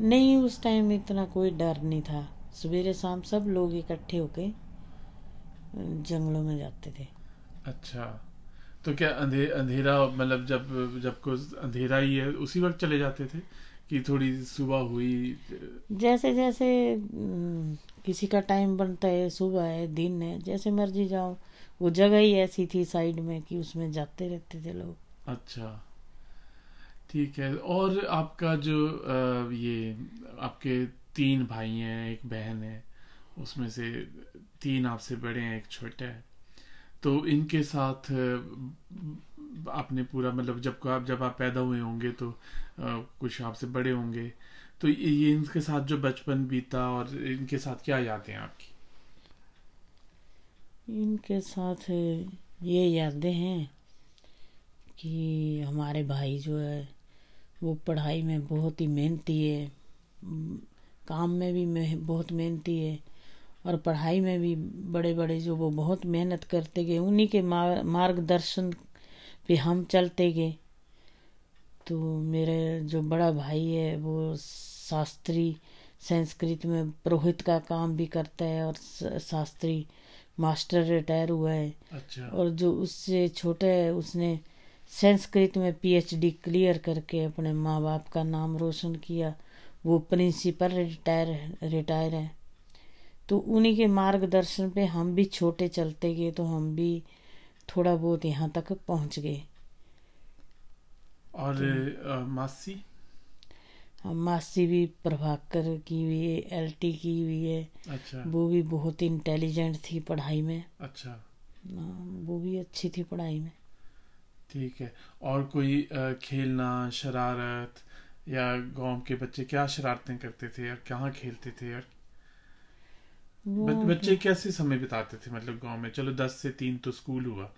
नहीं उस टाइम इतना कोई डर नहीं था। सवेरे शाम सब लोग इकट्ठे होके जंगलों में जाते थे। अच्छा। तो क्या अंधे अंधेरा मतलब जब जब को अंधेरा ही है उसी वक्त चले जाते थे कि थोड़ी सुबह हुई? जैसे जैसे किसी का टाइम बनता है सुबह है दिन है जैसे मर्ज़ी जाओ वो जगह ही ऐसी थी साइड में कि उसमें जाते रहते थे लोग। अच्छा। ठीक है और आपका जो ये आपके तीन भाई हैं एक बहन है उसमें से तीन आपसे बड़े हैं, एक छोटा है। तो इनके साथ आपने पूरा मतलब जब आप जब आप पैदा हुए होंगे तो कुछ आपसे बड़े होंगे। तो ये इनके साथ जो बचपन बीता और इनके साथ क्या यादें आपकी? इनके साथ ये यादें हैं कि हमारे भाई जो है, वो पढ़ाई में बहुत ही मेहनती है। काम में भी बहुत मेहनती है। और पढ़ाई में भी बड़े बड़े जो वो बहुत मेहनत करते गए उन्हीं के मार- मार्गदर्शन पे हम चलते गए। तो मेरे जो बड़ा भाई है वो शास्त्री संस्कृत में पुरोहित का काम भी करता है और शास्त्री मास्टर रिटायर हुआ है। अच्छा। और जो उससे छोटा है उसने संस्कृत में पीएचडी क्लियर करके अपने माँ बाप का नाम रोशन किया। वो प्रिंसिपल रिटायर रिटायर है। तो उन्हीं के मार्गदर्शन पे हम भी छोटे चलते गए तो हम भी थोड़ा बहुत यहाँ तक पहुँच गए। और अ, मासी? हम मासी भी प्रभाकर की हुई है एल टी की हुई है। अच्छा। वो भी बहुत इंटेलिजेंट थी पढ़ाई में। अच्छा। हाँ, वो भी अच्छी थी पढ़ाई में। ठीक है। और कोई खेलना शरारत या गाँव के बच्चे क्या शरारतें करते थे और कहाँ खेलते थे? और बच्चे कैसे समय बिताते थे? मतलब गाँव में चलो दस से तीन तो स्कूल हुआ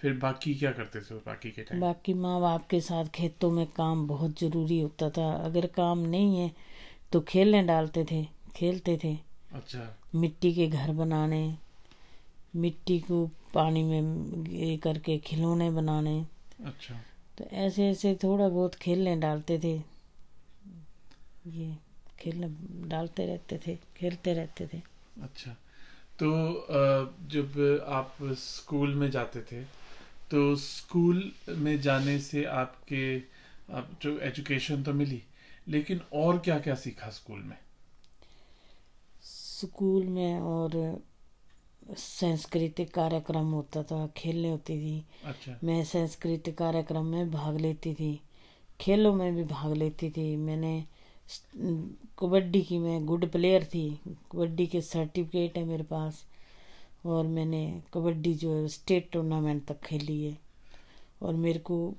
फिर बाकी क्या करते थे? बाकी के टाइम बाकी माँ बाप के साथ खेतों में काम बहुत ज़रूरी होता था। अगर काम नहीं है तो खेलने डालते थे खेलते थे। अच्छा। मिट्टी के घर बनाने मिट्टी को पानी में ये करके खिलौने बनाने। अच्छा। तो ऐसे ऐसे थोड़ा बहुत खेलने डालते थे। ये खेलने डालते रहते थे खेलते रहते थे। अच्छा। तो जब आप स्कूल में जाते थे तो स्कूल में जाने से आपके आप जो एजुकेशन तो मिली लेकिन और क्या क्या सीखा स्कूल में? स्कूल में और सांस्कृतिक कार्यक्रम होता था खेलने होती थी। अच्छा। मैं सांस्कृतिक कार्यक्रम में भाग लेती थी। खेलों में भी भाग लेती थी। मैंने कबड्डी की मैं गुड प्लेयर थी। कबड्डी के सर्टिफिकेट है मेरे पास और मैंने कबड्डी जो है स्टेट टूर्नामेंट तक खेली है। और मेरे को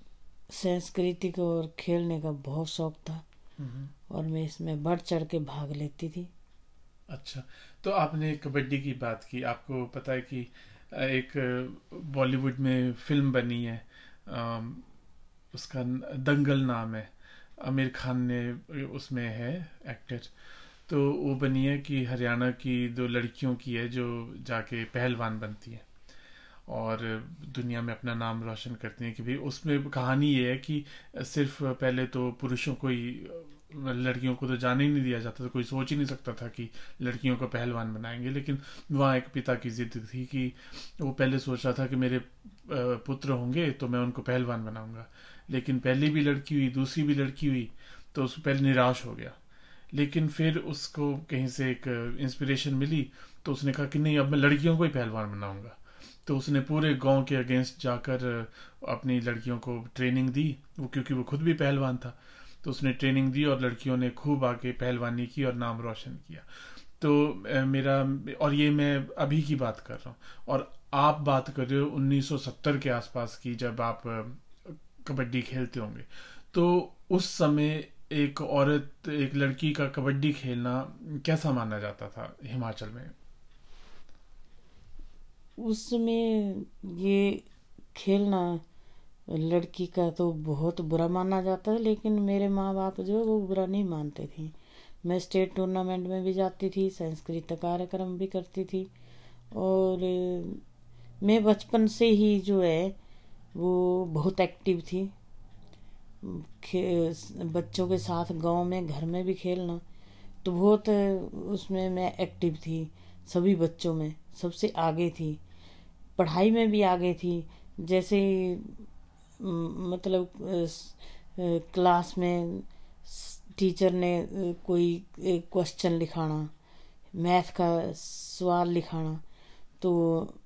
सांस्कृतिक और खेलने का बहुत शौक था। हम्म, और मैं इसमें बढ़ चढ़ के भाग लेती थी। अच्छा तो आपने कबड्डी की बात की। आपको पता है कि एक बॉलीवुड में फ़िल्म बनी है उसका दंगल नाम है। आमिर खान ने उसमें है एक्टर तो वो बनी है कि हरियाणा की दो लड़कियों की है जो जाके पहलवान बनती है। और दुनिया में अपना नाम रोशन करती हैं कि भाई उसमें कहानी ये है कि सिर्फ़ पहले तो पुरुषों को ही लड़कियों को तो जाने ही नहीं दिया जाता था, कोई सोच ही नहीं सकता था कि लड़कियों को पहलवान बनाएँगे। लेकिन वहाँ एक पिता की जिद थी कि वो पहले सोच रहा था कि मेरे पुत्र होंगे तो मैं उनको पहलवान बनाऊँगा। लेकिन पहली भी लड़की हुई, दूसरी भी लड़की हुई तो उस पहले निराश हो गया। लेकिन फिर उसको कहीं से एक इंस्पिरेशन मिली तो उसने कहा कि नहीं, अब मैं लड़कियों को ही पहलवान बनाऊँगा। तो उसने पूरे गाँव के अगेंस्ट जाकर अपनी लड़कियों को ट्रेनिंग दी, वो क्योंकि वो खुद भी पहलवान था। तो उसने ट्रेनिंग दी और लड़कियों ने खूब आके पहलवानी की और नाम रोशन किया। तो मेरा, और ये मैं अभी की बात कर रहा हूँ। और आप बात कर रहे हो 1970 के आसपास की जब आप कबड्डी खेलते होंगे। तो उस समय एक औरत, एक लड़की का कबड्डी खेलना कैसा माना जाता था हिमाचल में? उसमें ये खेलना लड़की का तो बहुत बुरा माना जाता है, लेकिन मेरे माँ बाप जो वो बुरा नहीं मानते थे। मैं स्टेट टूर्नामेंट में भी जाती थी सांस्कृतिक कार्यक्रम भी करती थी, और मैं बचपन से ही जो है वो बहुत एक्टिव थी। बच्चों के साथ गाँव में, घर में भी खेलना तो बहुत उसमें मैं एक्टिव थी, सभी बच्चों में, सबसे आगे थी। पढ़ाई में भी आगे थी, जैसे मतलब क्लास में टीचर ने कोई क्वेश्चन लिखाना मैथ का सवाल लिखाना तो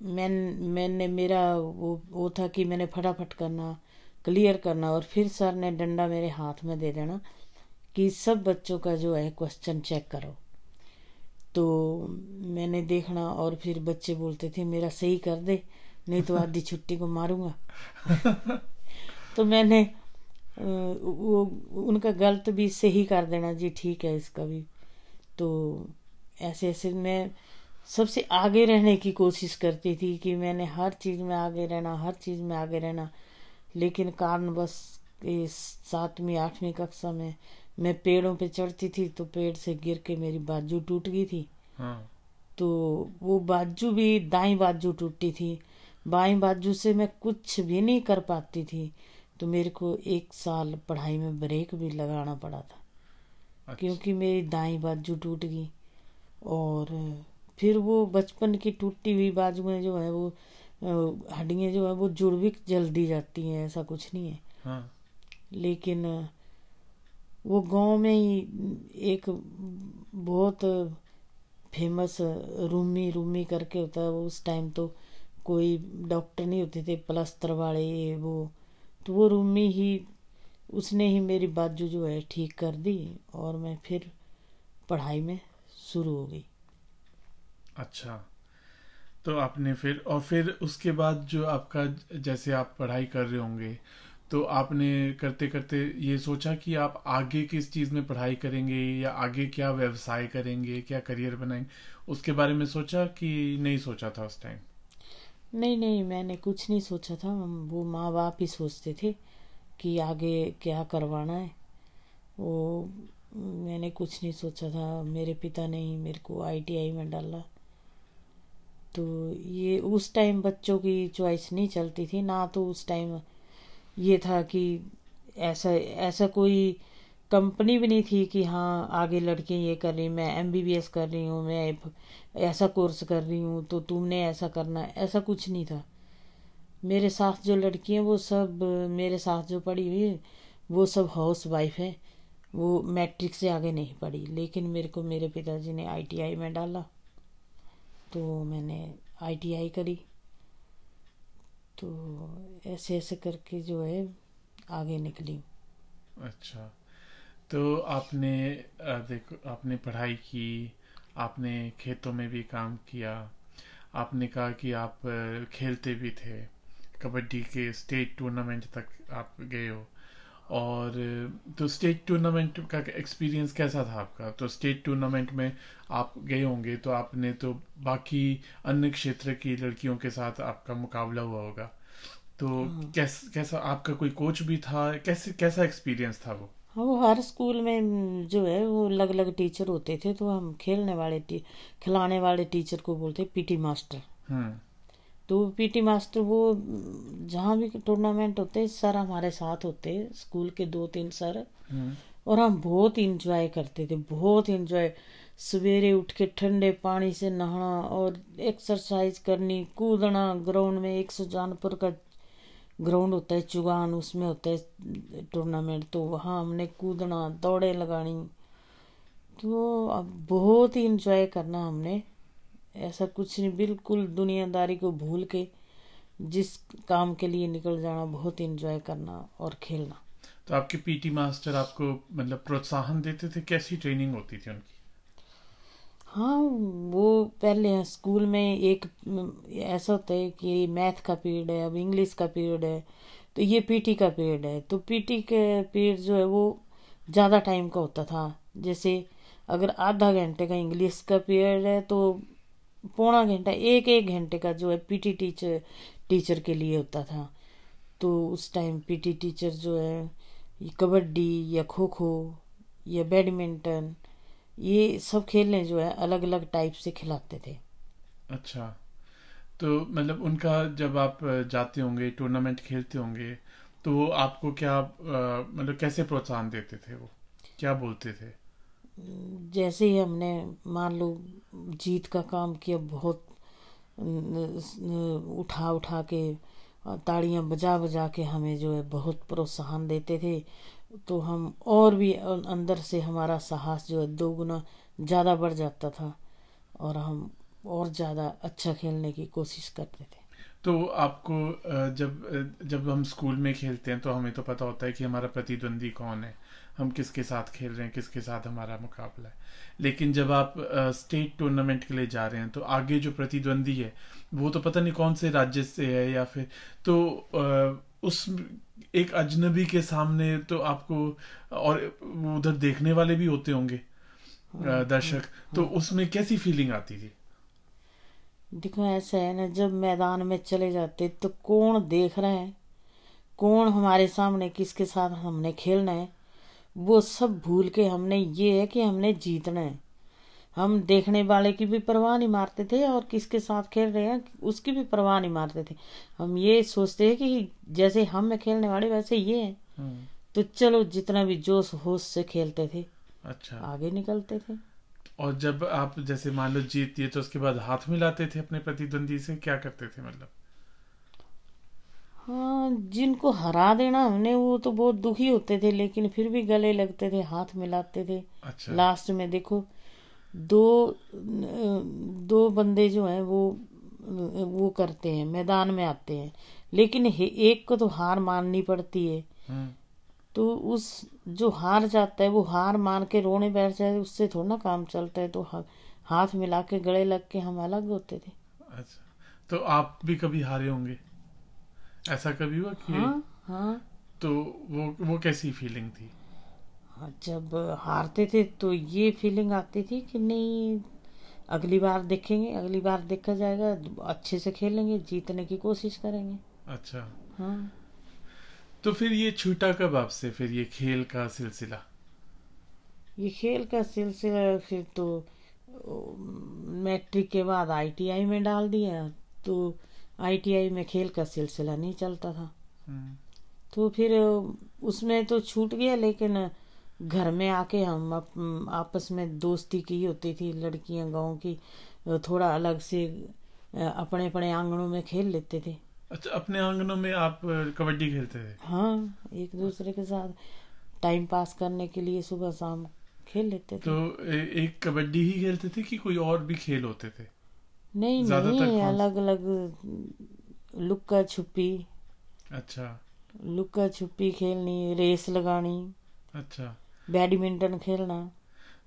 मैं मैंने मेरा वो वो था कि मैंने फटाफट करना क्लियर करना और फिर सर ने डंडा मेरे हाथ में दे देना कि सब बच्चों का जो है क्वेश्चन चेक करो। तो मैंने देखना और फिर बच्चे बोलते थे मेरा सही कर दे नहीं तो आधी छुट्टी को मारूँगा। तो मैंने वो उनका गलत भी सही कर देना जी ठीक है इसका भी। तो ऐसे ऐसे मैं सबसे आगे रहने की कोशिश करती थी कि मैंने हर चीज़ में आगे रहना हर चीज़ में आगे रहना। लेकिन कारण बस सातवीं आठवीं कक्षा में मैं पेड़ों पे चढ़ती थी तो पेड़ से गिर के मेरी बाजू टूट गई थी। हाँ। तो वो बाजू भी दाई बाजू टूटी थी। बाई बाजू से मैं कुछ भी नहीं कर पाती थी। तो मेरे को एक साल पढ़ाई में ब्रेक भी लगाना पड़ा था। अच्छा। क्योंकि मेरी दाई बाजू टूट गई और फिर वो बचपन की टूटी हुई बाजुएँ जो है वो हड्डियाँ जो है वो जुड़ भी जल्दी जाती हैं ऐसा कुछ नहीं है। हाँ। लेकिन वो गाँव में ही एक बहुत फ़ेमस रूमी रूमी करके होता है। वो उस टाइम तो कोई डॉक्टर नहीं होते थे प्लस्तर वाले वो। तो वो रूमी ही उसने ही मेरी बाजू जो है ठीक कर दी और मैं फिर पढ़ाई में शुरू हो गई। अच्छा। तो आपने फिर, और फिर उसके बाद जो आपका जैसे आप पढ़ाई कर रहे होंगे तो आपने करते करते ये सोचा कि आप आगे किस चीज़ में पढ़ाई करेंगे या आगे क्या व्यवसाय करेंगे, क्या करियर बनाएँगे? उसके बारे में सोचा कि नहीं सोचा था उस टाइम नहीं नहीं, मैंने कुछ नहीं सोचा था। वो माँ बाप ही सोचते थे कि आगे क्या करवाना है। वो मैंने कुछ नहीं सोचा था। मेरे पिता ने ही मेरे को आईटीआई में डाला। तो ये उस टाइम बच्चों की चॉइस नहीं चलती थी। ना तो उस टाइम ये था कि ऐसा ऐसा कोई कंपनी भी नहीं थी कि हाँ आगे लड़के ये कर रही मैं एमबीबीएस कर रही हूँ, मैं ऐसा कोर्स कर रही हूँ तो तुमने ऐसा करना है। ऐसा कुछ नहीं था। मेरे साथ जो लड़की हैं, वो सब, मेरे साथ जो पढ़ी हुई वो सब हाउस वाइफ है। वो मैट्रिक से आगे नहीं पढ़ी, लेकिन मेरे को मेरे पिताजी ने आईटीआई में डाला। तो मैंने आईटीआई करी। तो ऐसे ऐसे करके जो है, आगे निकली अच्छा। तो आपने देखो, आपने पढ़ाई की आपने खेतों में भी काम किया। आपने कहा कि आप खेलते भी थे। कबड्डी के स्टेट टूर्नामेंट तक आप गए हो। और तो स्टेट टूर्नामेंट का एक्सपीरियंस कैसा था आपका? तो स्टेट टूर्नामेंट में आप गए होंगे तो आपने तो बाकी अन्य क्षेत्र की लड़कियों के साथ आपका मुकाबला हुआ होगा। तो हाँ। कैस, कैसा आपका कोई कोच भी था? कैसे कैसा एक्सपीरियंस था वो? वो हर स्कूल में जो है वो अलग अलग टीचर होते थे तो हम खेलने वाले खिलाने वाले टीचर को बोलते पीटी मास्टर हम्म। तो पीटी मास्टर वो जहाँ भी टूर्नामेंट होते सर हमारे साथ होते स्कूल के दो तीन सर हम्म। और हम बहुत इंजॉय करते थे बहुत इंजॉय सवेरे उठ के ठंडे पानी से नहाना और एक्सरसाइज करनी कूदना ग्राउंड में एक सौ जानपुर का ग्राउंड होता है चुगान उसमें होता है टूर्नामेंट तो वहाँ हमने कूदना, दौड़े लगानी तो अब बहुत ही इंजॉय करना हमने। ऐसा कुछ नहीं, बिल्कुल दुनियादारी को भूल के जिस काम के लिए निकल जाना, बहुत इंजॉय करना और खेलना। तो आपके पीटी मास्टर आपको मतलब प्रोत्साहन देते थे? कैसी ट्रेनिंग होती थी उनकी? हाँ वो पहले स्कूल में एक, ऐसा होता है कि मैथ का पीरियड है, अब इंग्लिश का पीरियड है तो ये पीटी का पीरियड है। तो पीटी के पीरियड जो है वो ज़्यादा टाइम का होता था। जैसे अगर आधा घंटे का इंग्लिश का पीरियड है तो पौना घंटा, एक एक घंटे का जो है पीटी टीचर टीचर के लिए होता था। तो उस टाइम पीटी टीचर जो है कबड्डी या खो खो या बैडमिंटन ये सब खेलने जो है अलग अलग टाइप से खिलाते थे। अच्छा। तो मतलब उनका जब आप जाते होंगे टूर्नामेंट खेलते होंगे तो वो आपको क्या मतलब कैसे प्रोत्साहन देते थे वो? क्या बोलते थे? जैसे ही हमने मान लो जीत का काम किया बहुत उठा उठा के ताड़ियाँ बजा बजा के हमें जो है बहुत प्रोत्साहन देते थे। तो हम और भी अंदर से हमारा साहस जो है, दो गुना ज़्यादा बढ़ जाता था और हम और ज़्यादा अच्छा खेलने की कोशिश करते थे। तो आपको जब जब हम स्कूल में खेलते हैं तो हमें तो पता होता है कि हमारा प्रतिद्वंदी कौन है। हम किसके साथ खेल रहे हैं, किसके साथ हमारा मुकाबला है। लेकिन जब आप स्टेट टूर्नामेंट के लिए जा रहे हैं तो आगे जो प्रतिद्वंदी है, वो तो पता नहीं कौन से राज्य से है या फिर तो उस एक अजनबी के सामने तो आपको और उधर देखने वाले भी होते होंगे हाँ, दर्शक। हाँ, तो। उसमें कैसी फीलिंग आती थी? देखो ऐसा है ना जब मैदान में चले जाते तो कौन देख रहे हैं? कौन हमारे सामने किसके साथ हमने खेलना है? वो सब भूल के हमने ये है कि हमने जीतना है। हम देखने वाले की भी परवाह नहीं मारते थे और किसके साथ खेल रहे हैं उसकी भी परवाह नहीं मारते थे। हम ये सोचते हैं कि जैसे हम में खेलने वाले वैसे ये हैं। हम्म। तो चलो जितना भी जोश होश से खेलते थे अच्छा। आगे निकलते थे। और जब आप जैसे मान लो जीतती तो उसके बाद हाथ मिलाते थे अपने प्रतिद्वंदी से क्या करते थे मतलब? हाँ जिनको हरा देना हमने वो तो बहुत दुखी होते थे लेकिन फिर भी गले लगते थे हाथ मिलाते थे। अच्छा। लास्ट में देखो दो दो बंदे जो हैं वो वो करते हैं मैदान में आते हैं। लेकिन एक को तो हार माननी पड़ती है। हम्म। तो उस जो हार जाता है वो हार मान के रोने बैठ जाए उससे थोड़ा ना काम चलता है तो हाथ मिला के गले लग के हम अलग होते थे। अच्छा। तो आप भी कभी हारे होंगे? ऐसा कभी हुआ कि हाँ हाँ। तो वो वो कैसी फीलिंग थी? जब हारते थे तो ये फीलिंग आती थी कि नहीं अगली बार देखेंगे अगली बार देखा जाएगा अच्छे से खेलेंगे जीतने की कोशिश करेंगे। अच्छा। हाँ। तो फिर ये छूटा कब आपसे फिर ये खेल का सिलसिला? ये खेल का सिलसिला फिर तो मैट्रिक के बाद आईटीआई में डाल दिया तो आईटीआई में खेल का सिलसिला नहीं चलता था। हम्म। तो फिर उसमें तो छूट गया लेकिन घर में आके हम अप, आपस में दोस्ती की होती थी लड़कियाँ गाँव की थोड़ा अलग से अपने अपने आंगनों में खेल लेते थे। अच्छा अपने आंगनों में आप कबड्डी खेलते थे? हाँ एक दूसरे के साथ टाइम पास करने के लिए सुबह शाम खेल लेते थे। तो ए, एक कबड्डी ही खेलते थे कि कोई और भी खेल होते थे? नहीं नहीं अलग अलग लुक्का छुपी। अच्छा। लुक्का छुपी खेलनी रेस लगानी। अच्छा। बैडमिंटन खेलना।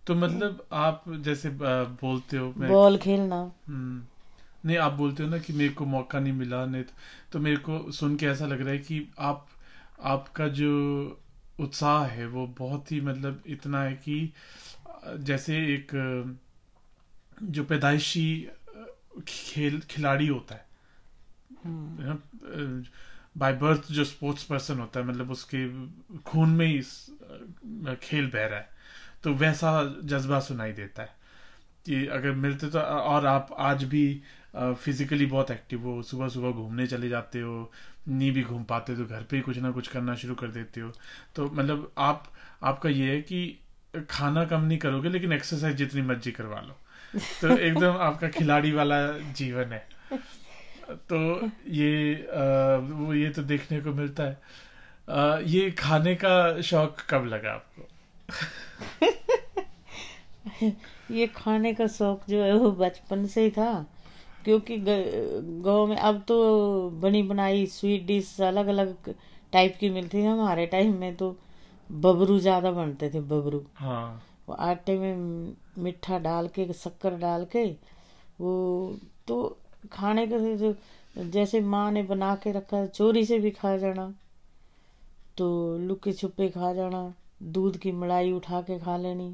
तो मतलब आप जैसे बोलते हो बॉल खेलना। हम्म। नहीं आप बोलते हो ना कि मेरे को मौका नहीं मिला नहीं तो, तो मेरे को सुन के ऐसा लग रहा है कि आप आपका जो उत्साह है वो बहुत ही मतलब इतना है कि जैसे एक जो पैदाइशी खेल खिलाड़ी होता है। बाय। बर्थ जो स्पोर्ट्स पर्सन होता है मतलब उसके खून में ही खेल बह रहा है तो वैसा जज्बा सुनाई देता है। कि अगर मिलते तो और आप आज भी फिजिकली बहुत एक्टिव हो सुबह सुबह घूमने चले जाते हो नहीं भी घूम पाते तो घर पे ही कुछ ना कुछ करना शुरू कर देते हो। तो मतलब आप आपका ये है कि खाना कम नहीं करोगे लेकिन एक्सरसाइज जितनी मर्ज़ी करवा लो। तो एकदम आपका खिलाड़ी वाला जीवन है। तो ये आ, वो ये तो देखने को मिलता है। आ, ये खाने का शौक कब लगा आपको? ये खाने का शौक जो है वो बचपन से ही था क्योंकि गाँव में अब तो बनी बनाई स्वीट डिश अलग अलग टाइप की मिलती है हमारे टाइम में तो बबरू ज़्यादा बनते थे बबरू। हाँ। वो आटे में मिठा डाल के शक्कर डाल के वो तो खाने के जैसे माँ ने बना के रखा चोरी से भी खा जाना तो लुके छुपे खा जाना दूध की मलाई उठा के खा लेनी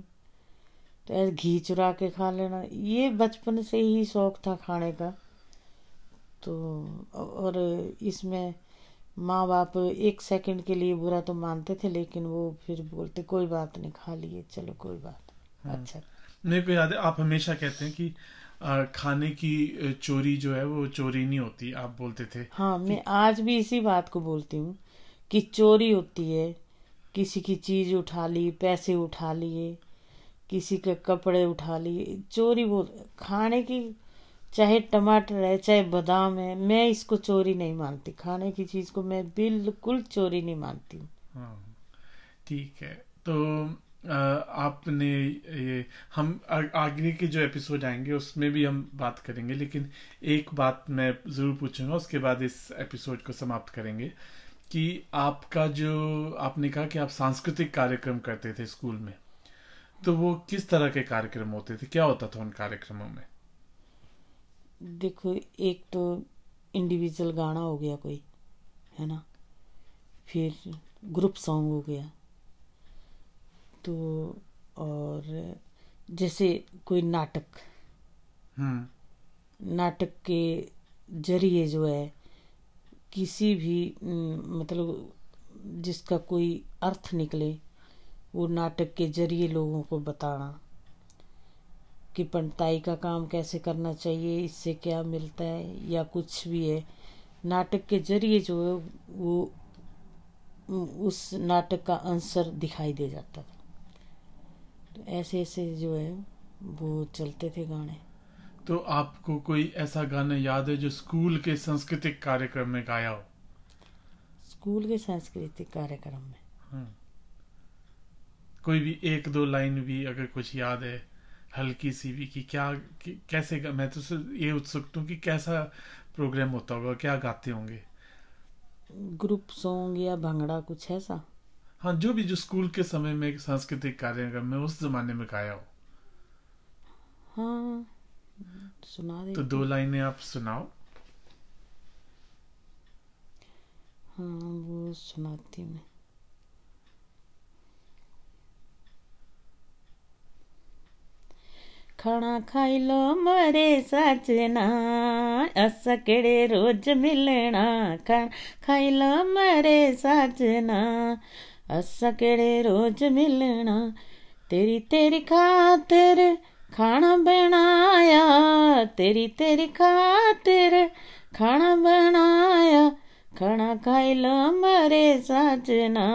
तो ऐसे घी चुरा के खा लेना। ये बचपन से ही शौक था खाने का। तो और इसमें माँ बाप एक सेकंड के लिए बुरा तो मानते थे लेकिन वो फिर बोलते कोई बात नहीं खा लिए चलो कोई बात हाँ। अच्छा। मेरे को याद है आप हमेशा कहते हैं कि खाने की चोरी जो है वो चोरी नहीं होती आप बोलते थे। हाँ मैं आज भी इसी बात को बोलती हूँ कि चोरी होती है किसी की चीज़ उठा ली पैसे उठा लिए किसी के कपड़े उठा लिए चोरी बोल खाने की चाहे टमाटर है चाहे बादाम है मैं इसको चोरी नहीं मानती। खाने की चीज़ को मैं बिल्कुल चोरी नहीं मानती। हाँ, ठीक है। तो आपने ये, हम आगे के जो एपिसोड आएँगे, उसमें भी हम बात करेंगे, लेकिन एक बात मैं ज़रूर पूछूँगा, उसके बाद इस एपिसोड को समाप्त करेंगे, कि आपका जो, आपने कहा कि आप सांस्कृतिक कार्यक्रम करते थे स्कूल में तो वो किस तरह के कार्यक्रम होते थे? क्या होता था उन कार्यक्रमों में? देखो, एक तो इंडिविजुअल गाना हो गया कोई, है ना? फिर ग्रुप सॉन्ग हो गया। तो और जैसे कोई नाटक। हम्म। नाटक के ज़रिए जो है किसी भी मतलब जिसका कोई अर्थ निकले वो नाटक के ज़रिए लोगों को बताना कि पंडताई का काम कैसे करना चाहिए इससे क्या मिलता है या कुछ भी है। नाटक के ज़रिए जो है वो उस नाटक का आंसर दिखाई दे जाता था। ऐसे ऐसे जो है वो चलते थे गाने। तो आपको कोई ऐसा गाना याद है जो स्कूल के सांस्कृतिक कार्यक्रम में गाया हो? स्कूल के सांस्कृतिक कार्यक्रम में? हाँ। कोई भी एक दो लाइन भी अगर कुछ याद है हल्की सी भी कि क्या कि, कैसे मैं तो ये उत्सुक हूँ कि कैसा प्रोग्राम होता होगा क्या गाते होंगे? ग्रुप सॉन्ग या भंगड़ा कुछ ऐसा? हाँ जो भी जो स्कूल के समय में सांस्कृतिक कार्यक्रम में उस जमाने में गाया हो। हाँ सुना दे तो दो लाइनें आप सुनाओ। हाँ वो सुनाती मैं। खाना खाई लो मरे सजना अस केड़े रोज मिलना। खाना खाई लो मरे सजना अस केड़े रोज मिलना। तेरी तेरी खातिर खाना बनाया तेरी तेरी खातिर खाना बनाया। खाना खाई लो मरे साजना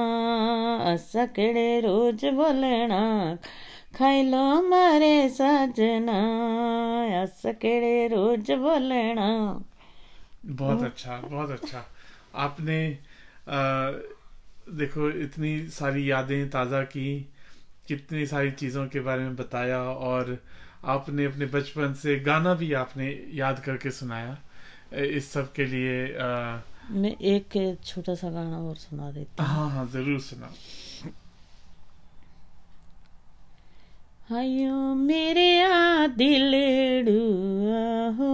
सकड़े रोज बोलना। खाई लो मरे साजना सकड़े रोज बोलना। बहुत अच्छा बहुत अच्छा। आपने आ, देखो इतनी सारी यादें ताज़ा की कितनी सारी चीज़ों के बारे में बताया और आपने अपने बचपन से गाना भी आपने याद करके सुनाया। इस सब के लिए आ, मैं एक छोटा सा गाना और सुना देती हूँ। हाँ हाँ ज़रूर सुना हायो मेरे आ दिल हो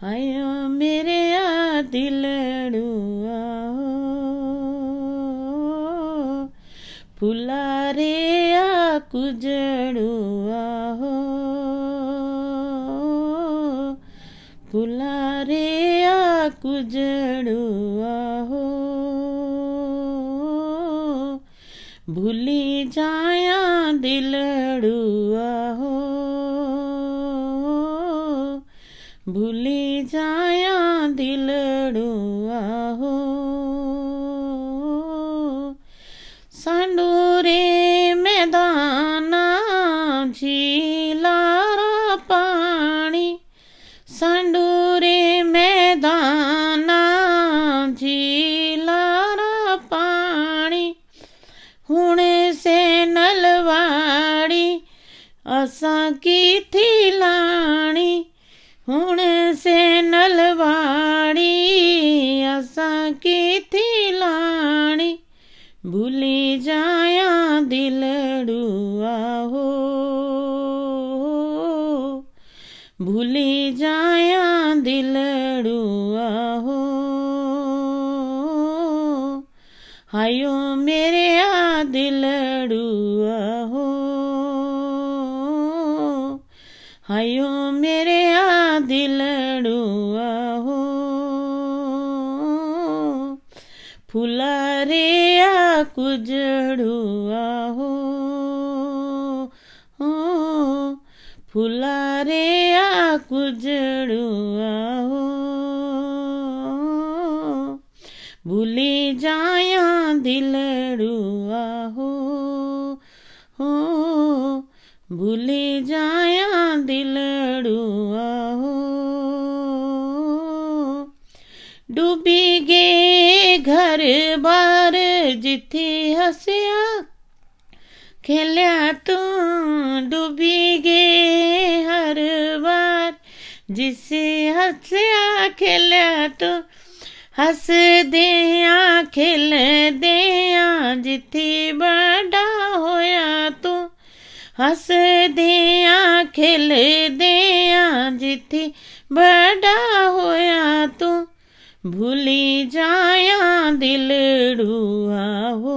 हायो मेरे आ दिल हो फुला रे आ कुजड़ुआ हो। फुला रे आ कुजड़ुआ हो। भूली जाया दिलड़ुआ हो। भूली जाया दिलड़ुआ असां की थी लाणी, हुणे से नलवाड़ी असां की थी लाणी, भूली जाया दिलड़ुआ हो। भूली जाया दिलड़ुआ हो। हायो रे आ कुजड़ुआ हो फुला रे आ कुजड़ुआ हो। भूली जाया दिलड़ुआ हो हो। भूली जाया दिलड़ुआ हो। डूबी गे घर बार, जिथे हसिया खेलिया तू। डूबी गे हर बार, जिसे हसिया खेलिया तू। हस दिया, खिल दिया, जिथे बड़ा होया तू। हस दिया, खिल दिया, जिथे बड़ा होया तू। भूली जाया दिलड़ुआ हो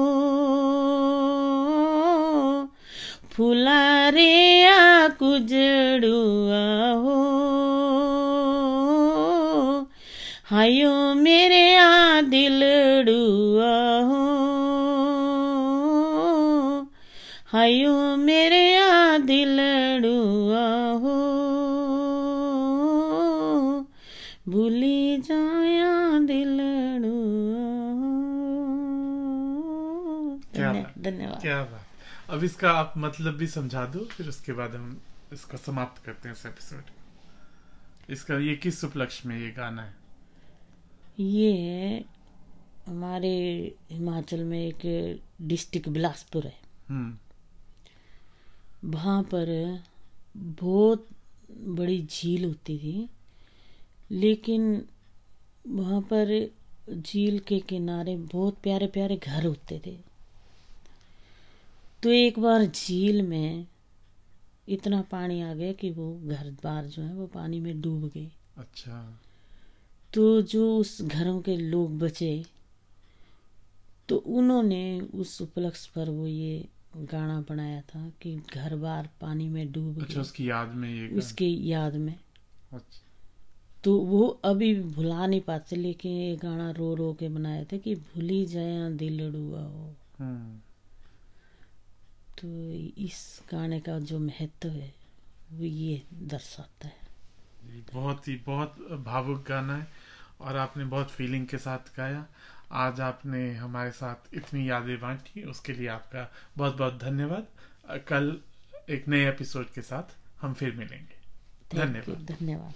फुला रे आ कुजड़ुआ हो हायो मेरे आ अब इसका आप मतलब भी समझा दो फिर उसके बाद हम इसको समाप्त करते हैं इस एपिसोड इसका ये किस उपलक्ष्य में ये गाना है? ये हमारे हिमाचल में एक डिस्ट्रिक्ट बिलासपुर है। हम्म। वहाँ पर बहुत बड़ी झील होती थी लेकिन वहाँ पर झील के किनारे बहुत प्यारे प्यारे घर होते थे। तो एक बार झील में इतना पानी आ गया कि वो घर बार जो है वो पानी में डूब गए अच्छा। तो जो उस घरों के लोग बचे तो उन्होंने उस उपलक्ष पर वो ये गाना बनाया था कि घर बार पानी में डूब अच्छा उसकी याद में ये। उसकी याद में। अच्छा। तो वो अभी भुला नहीं पाते लेकिन ये गाना रो रो के बनाया था कि भूली जाया दिलड़ुआ हो। हम्म। तो इस गाने का जो महत्व है वो ये दर्शाता है। बहुत ही बहुत भावुक गाना है और आपने बहुत फीलिंग के साथ गाया। आज आपने हमारे साथ इतनी यादें बांटी उसके लिए आपका बहुत बहुत धन्यवाद। कल एक नए एपिसोड के साथ हम फिर मिलेंगे। धन्यवाद। धन्यवाद।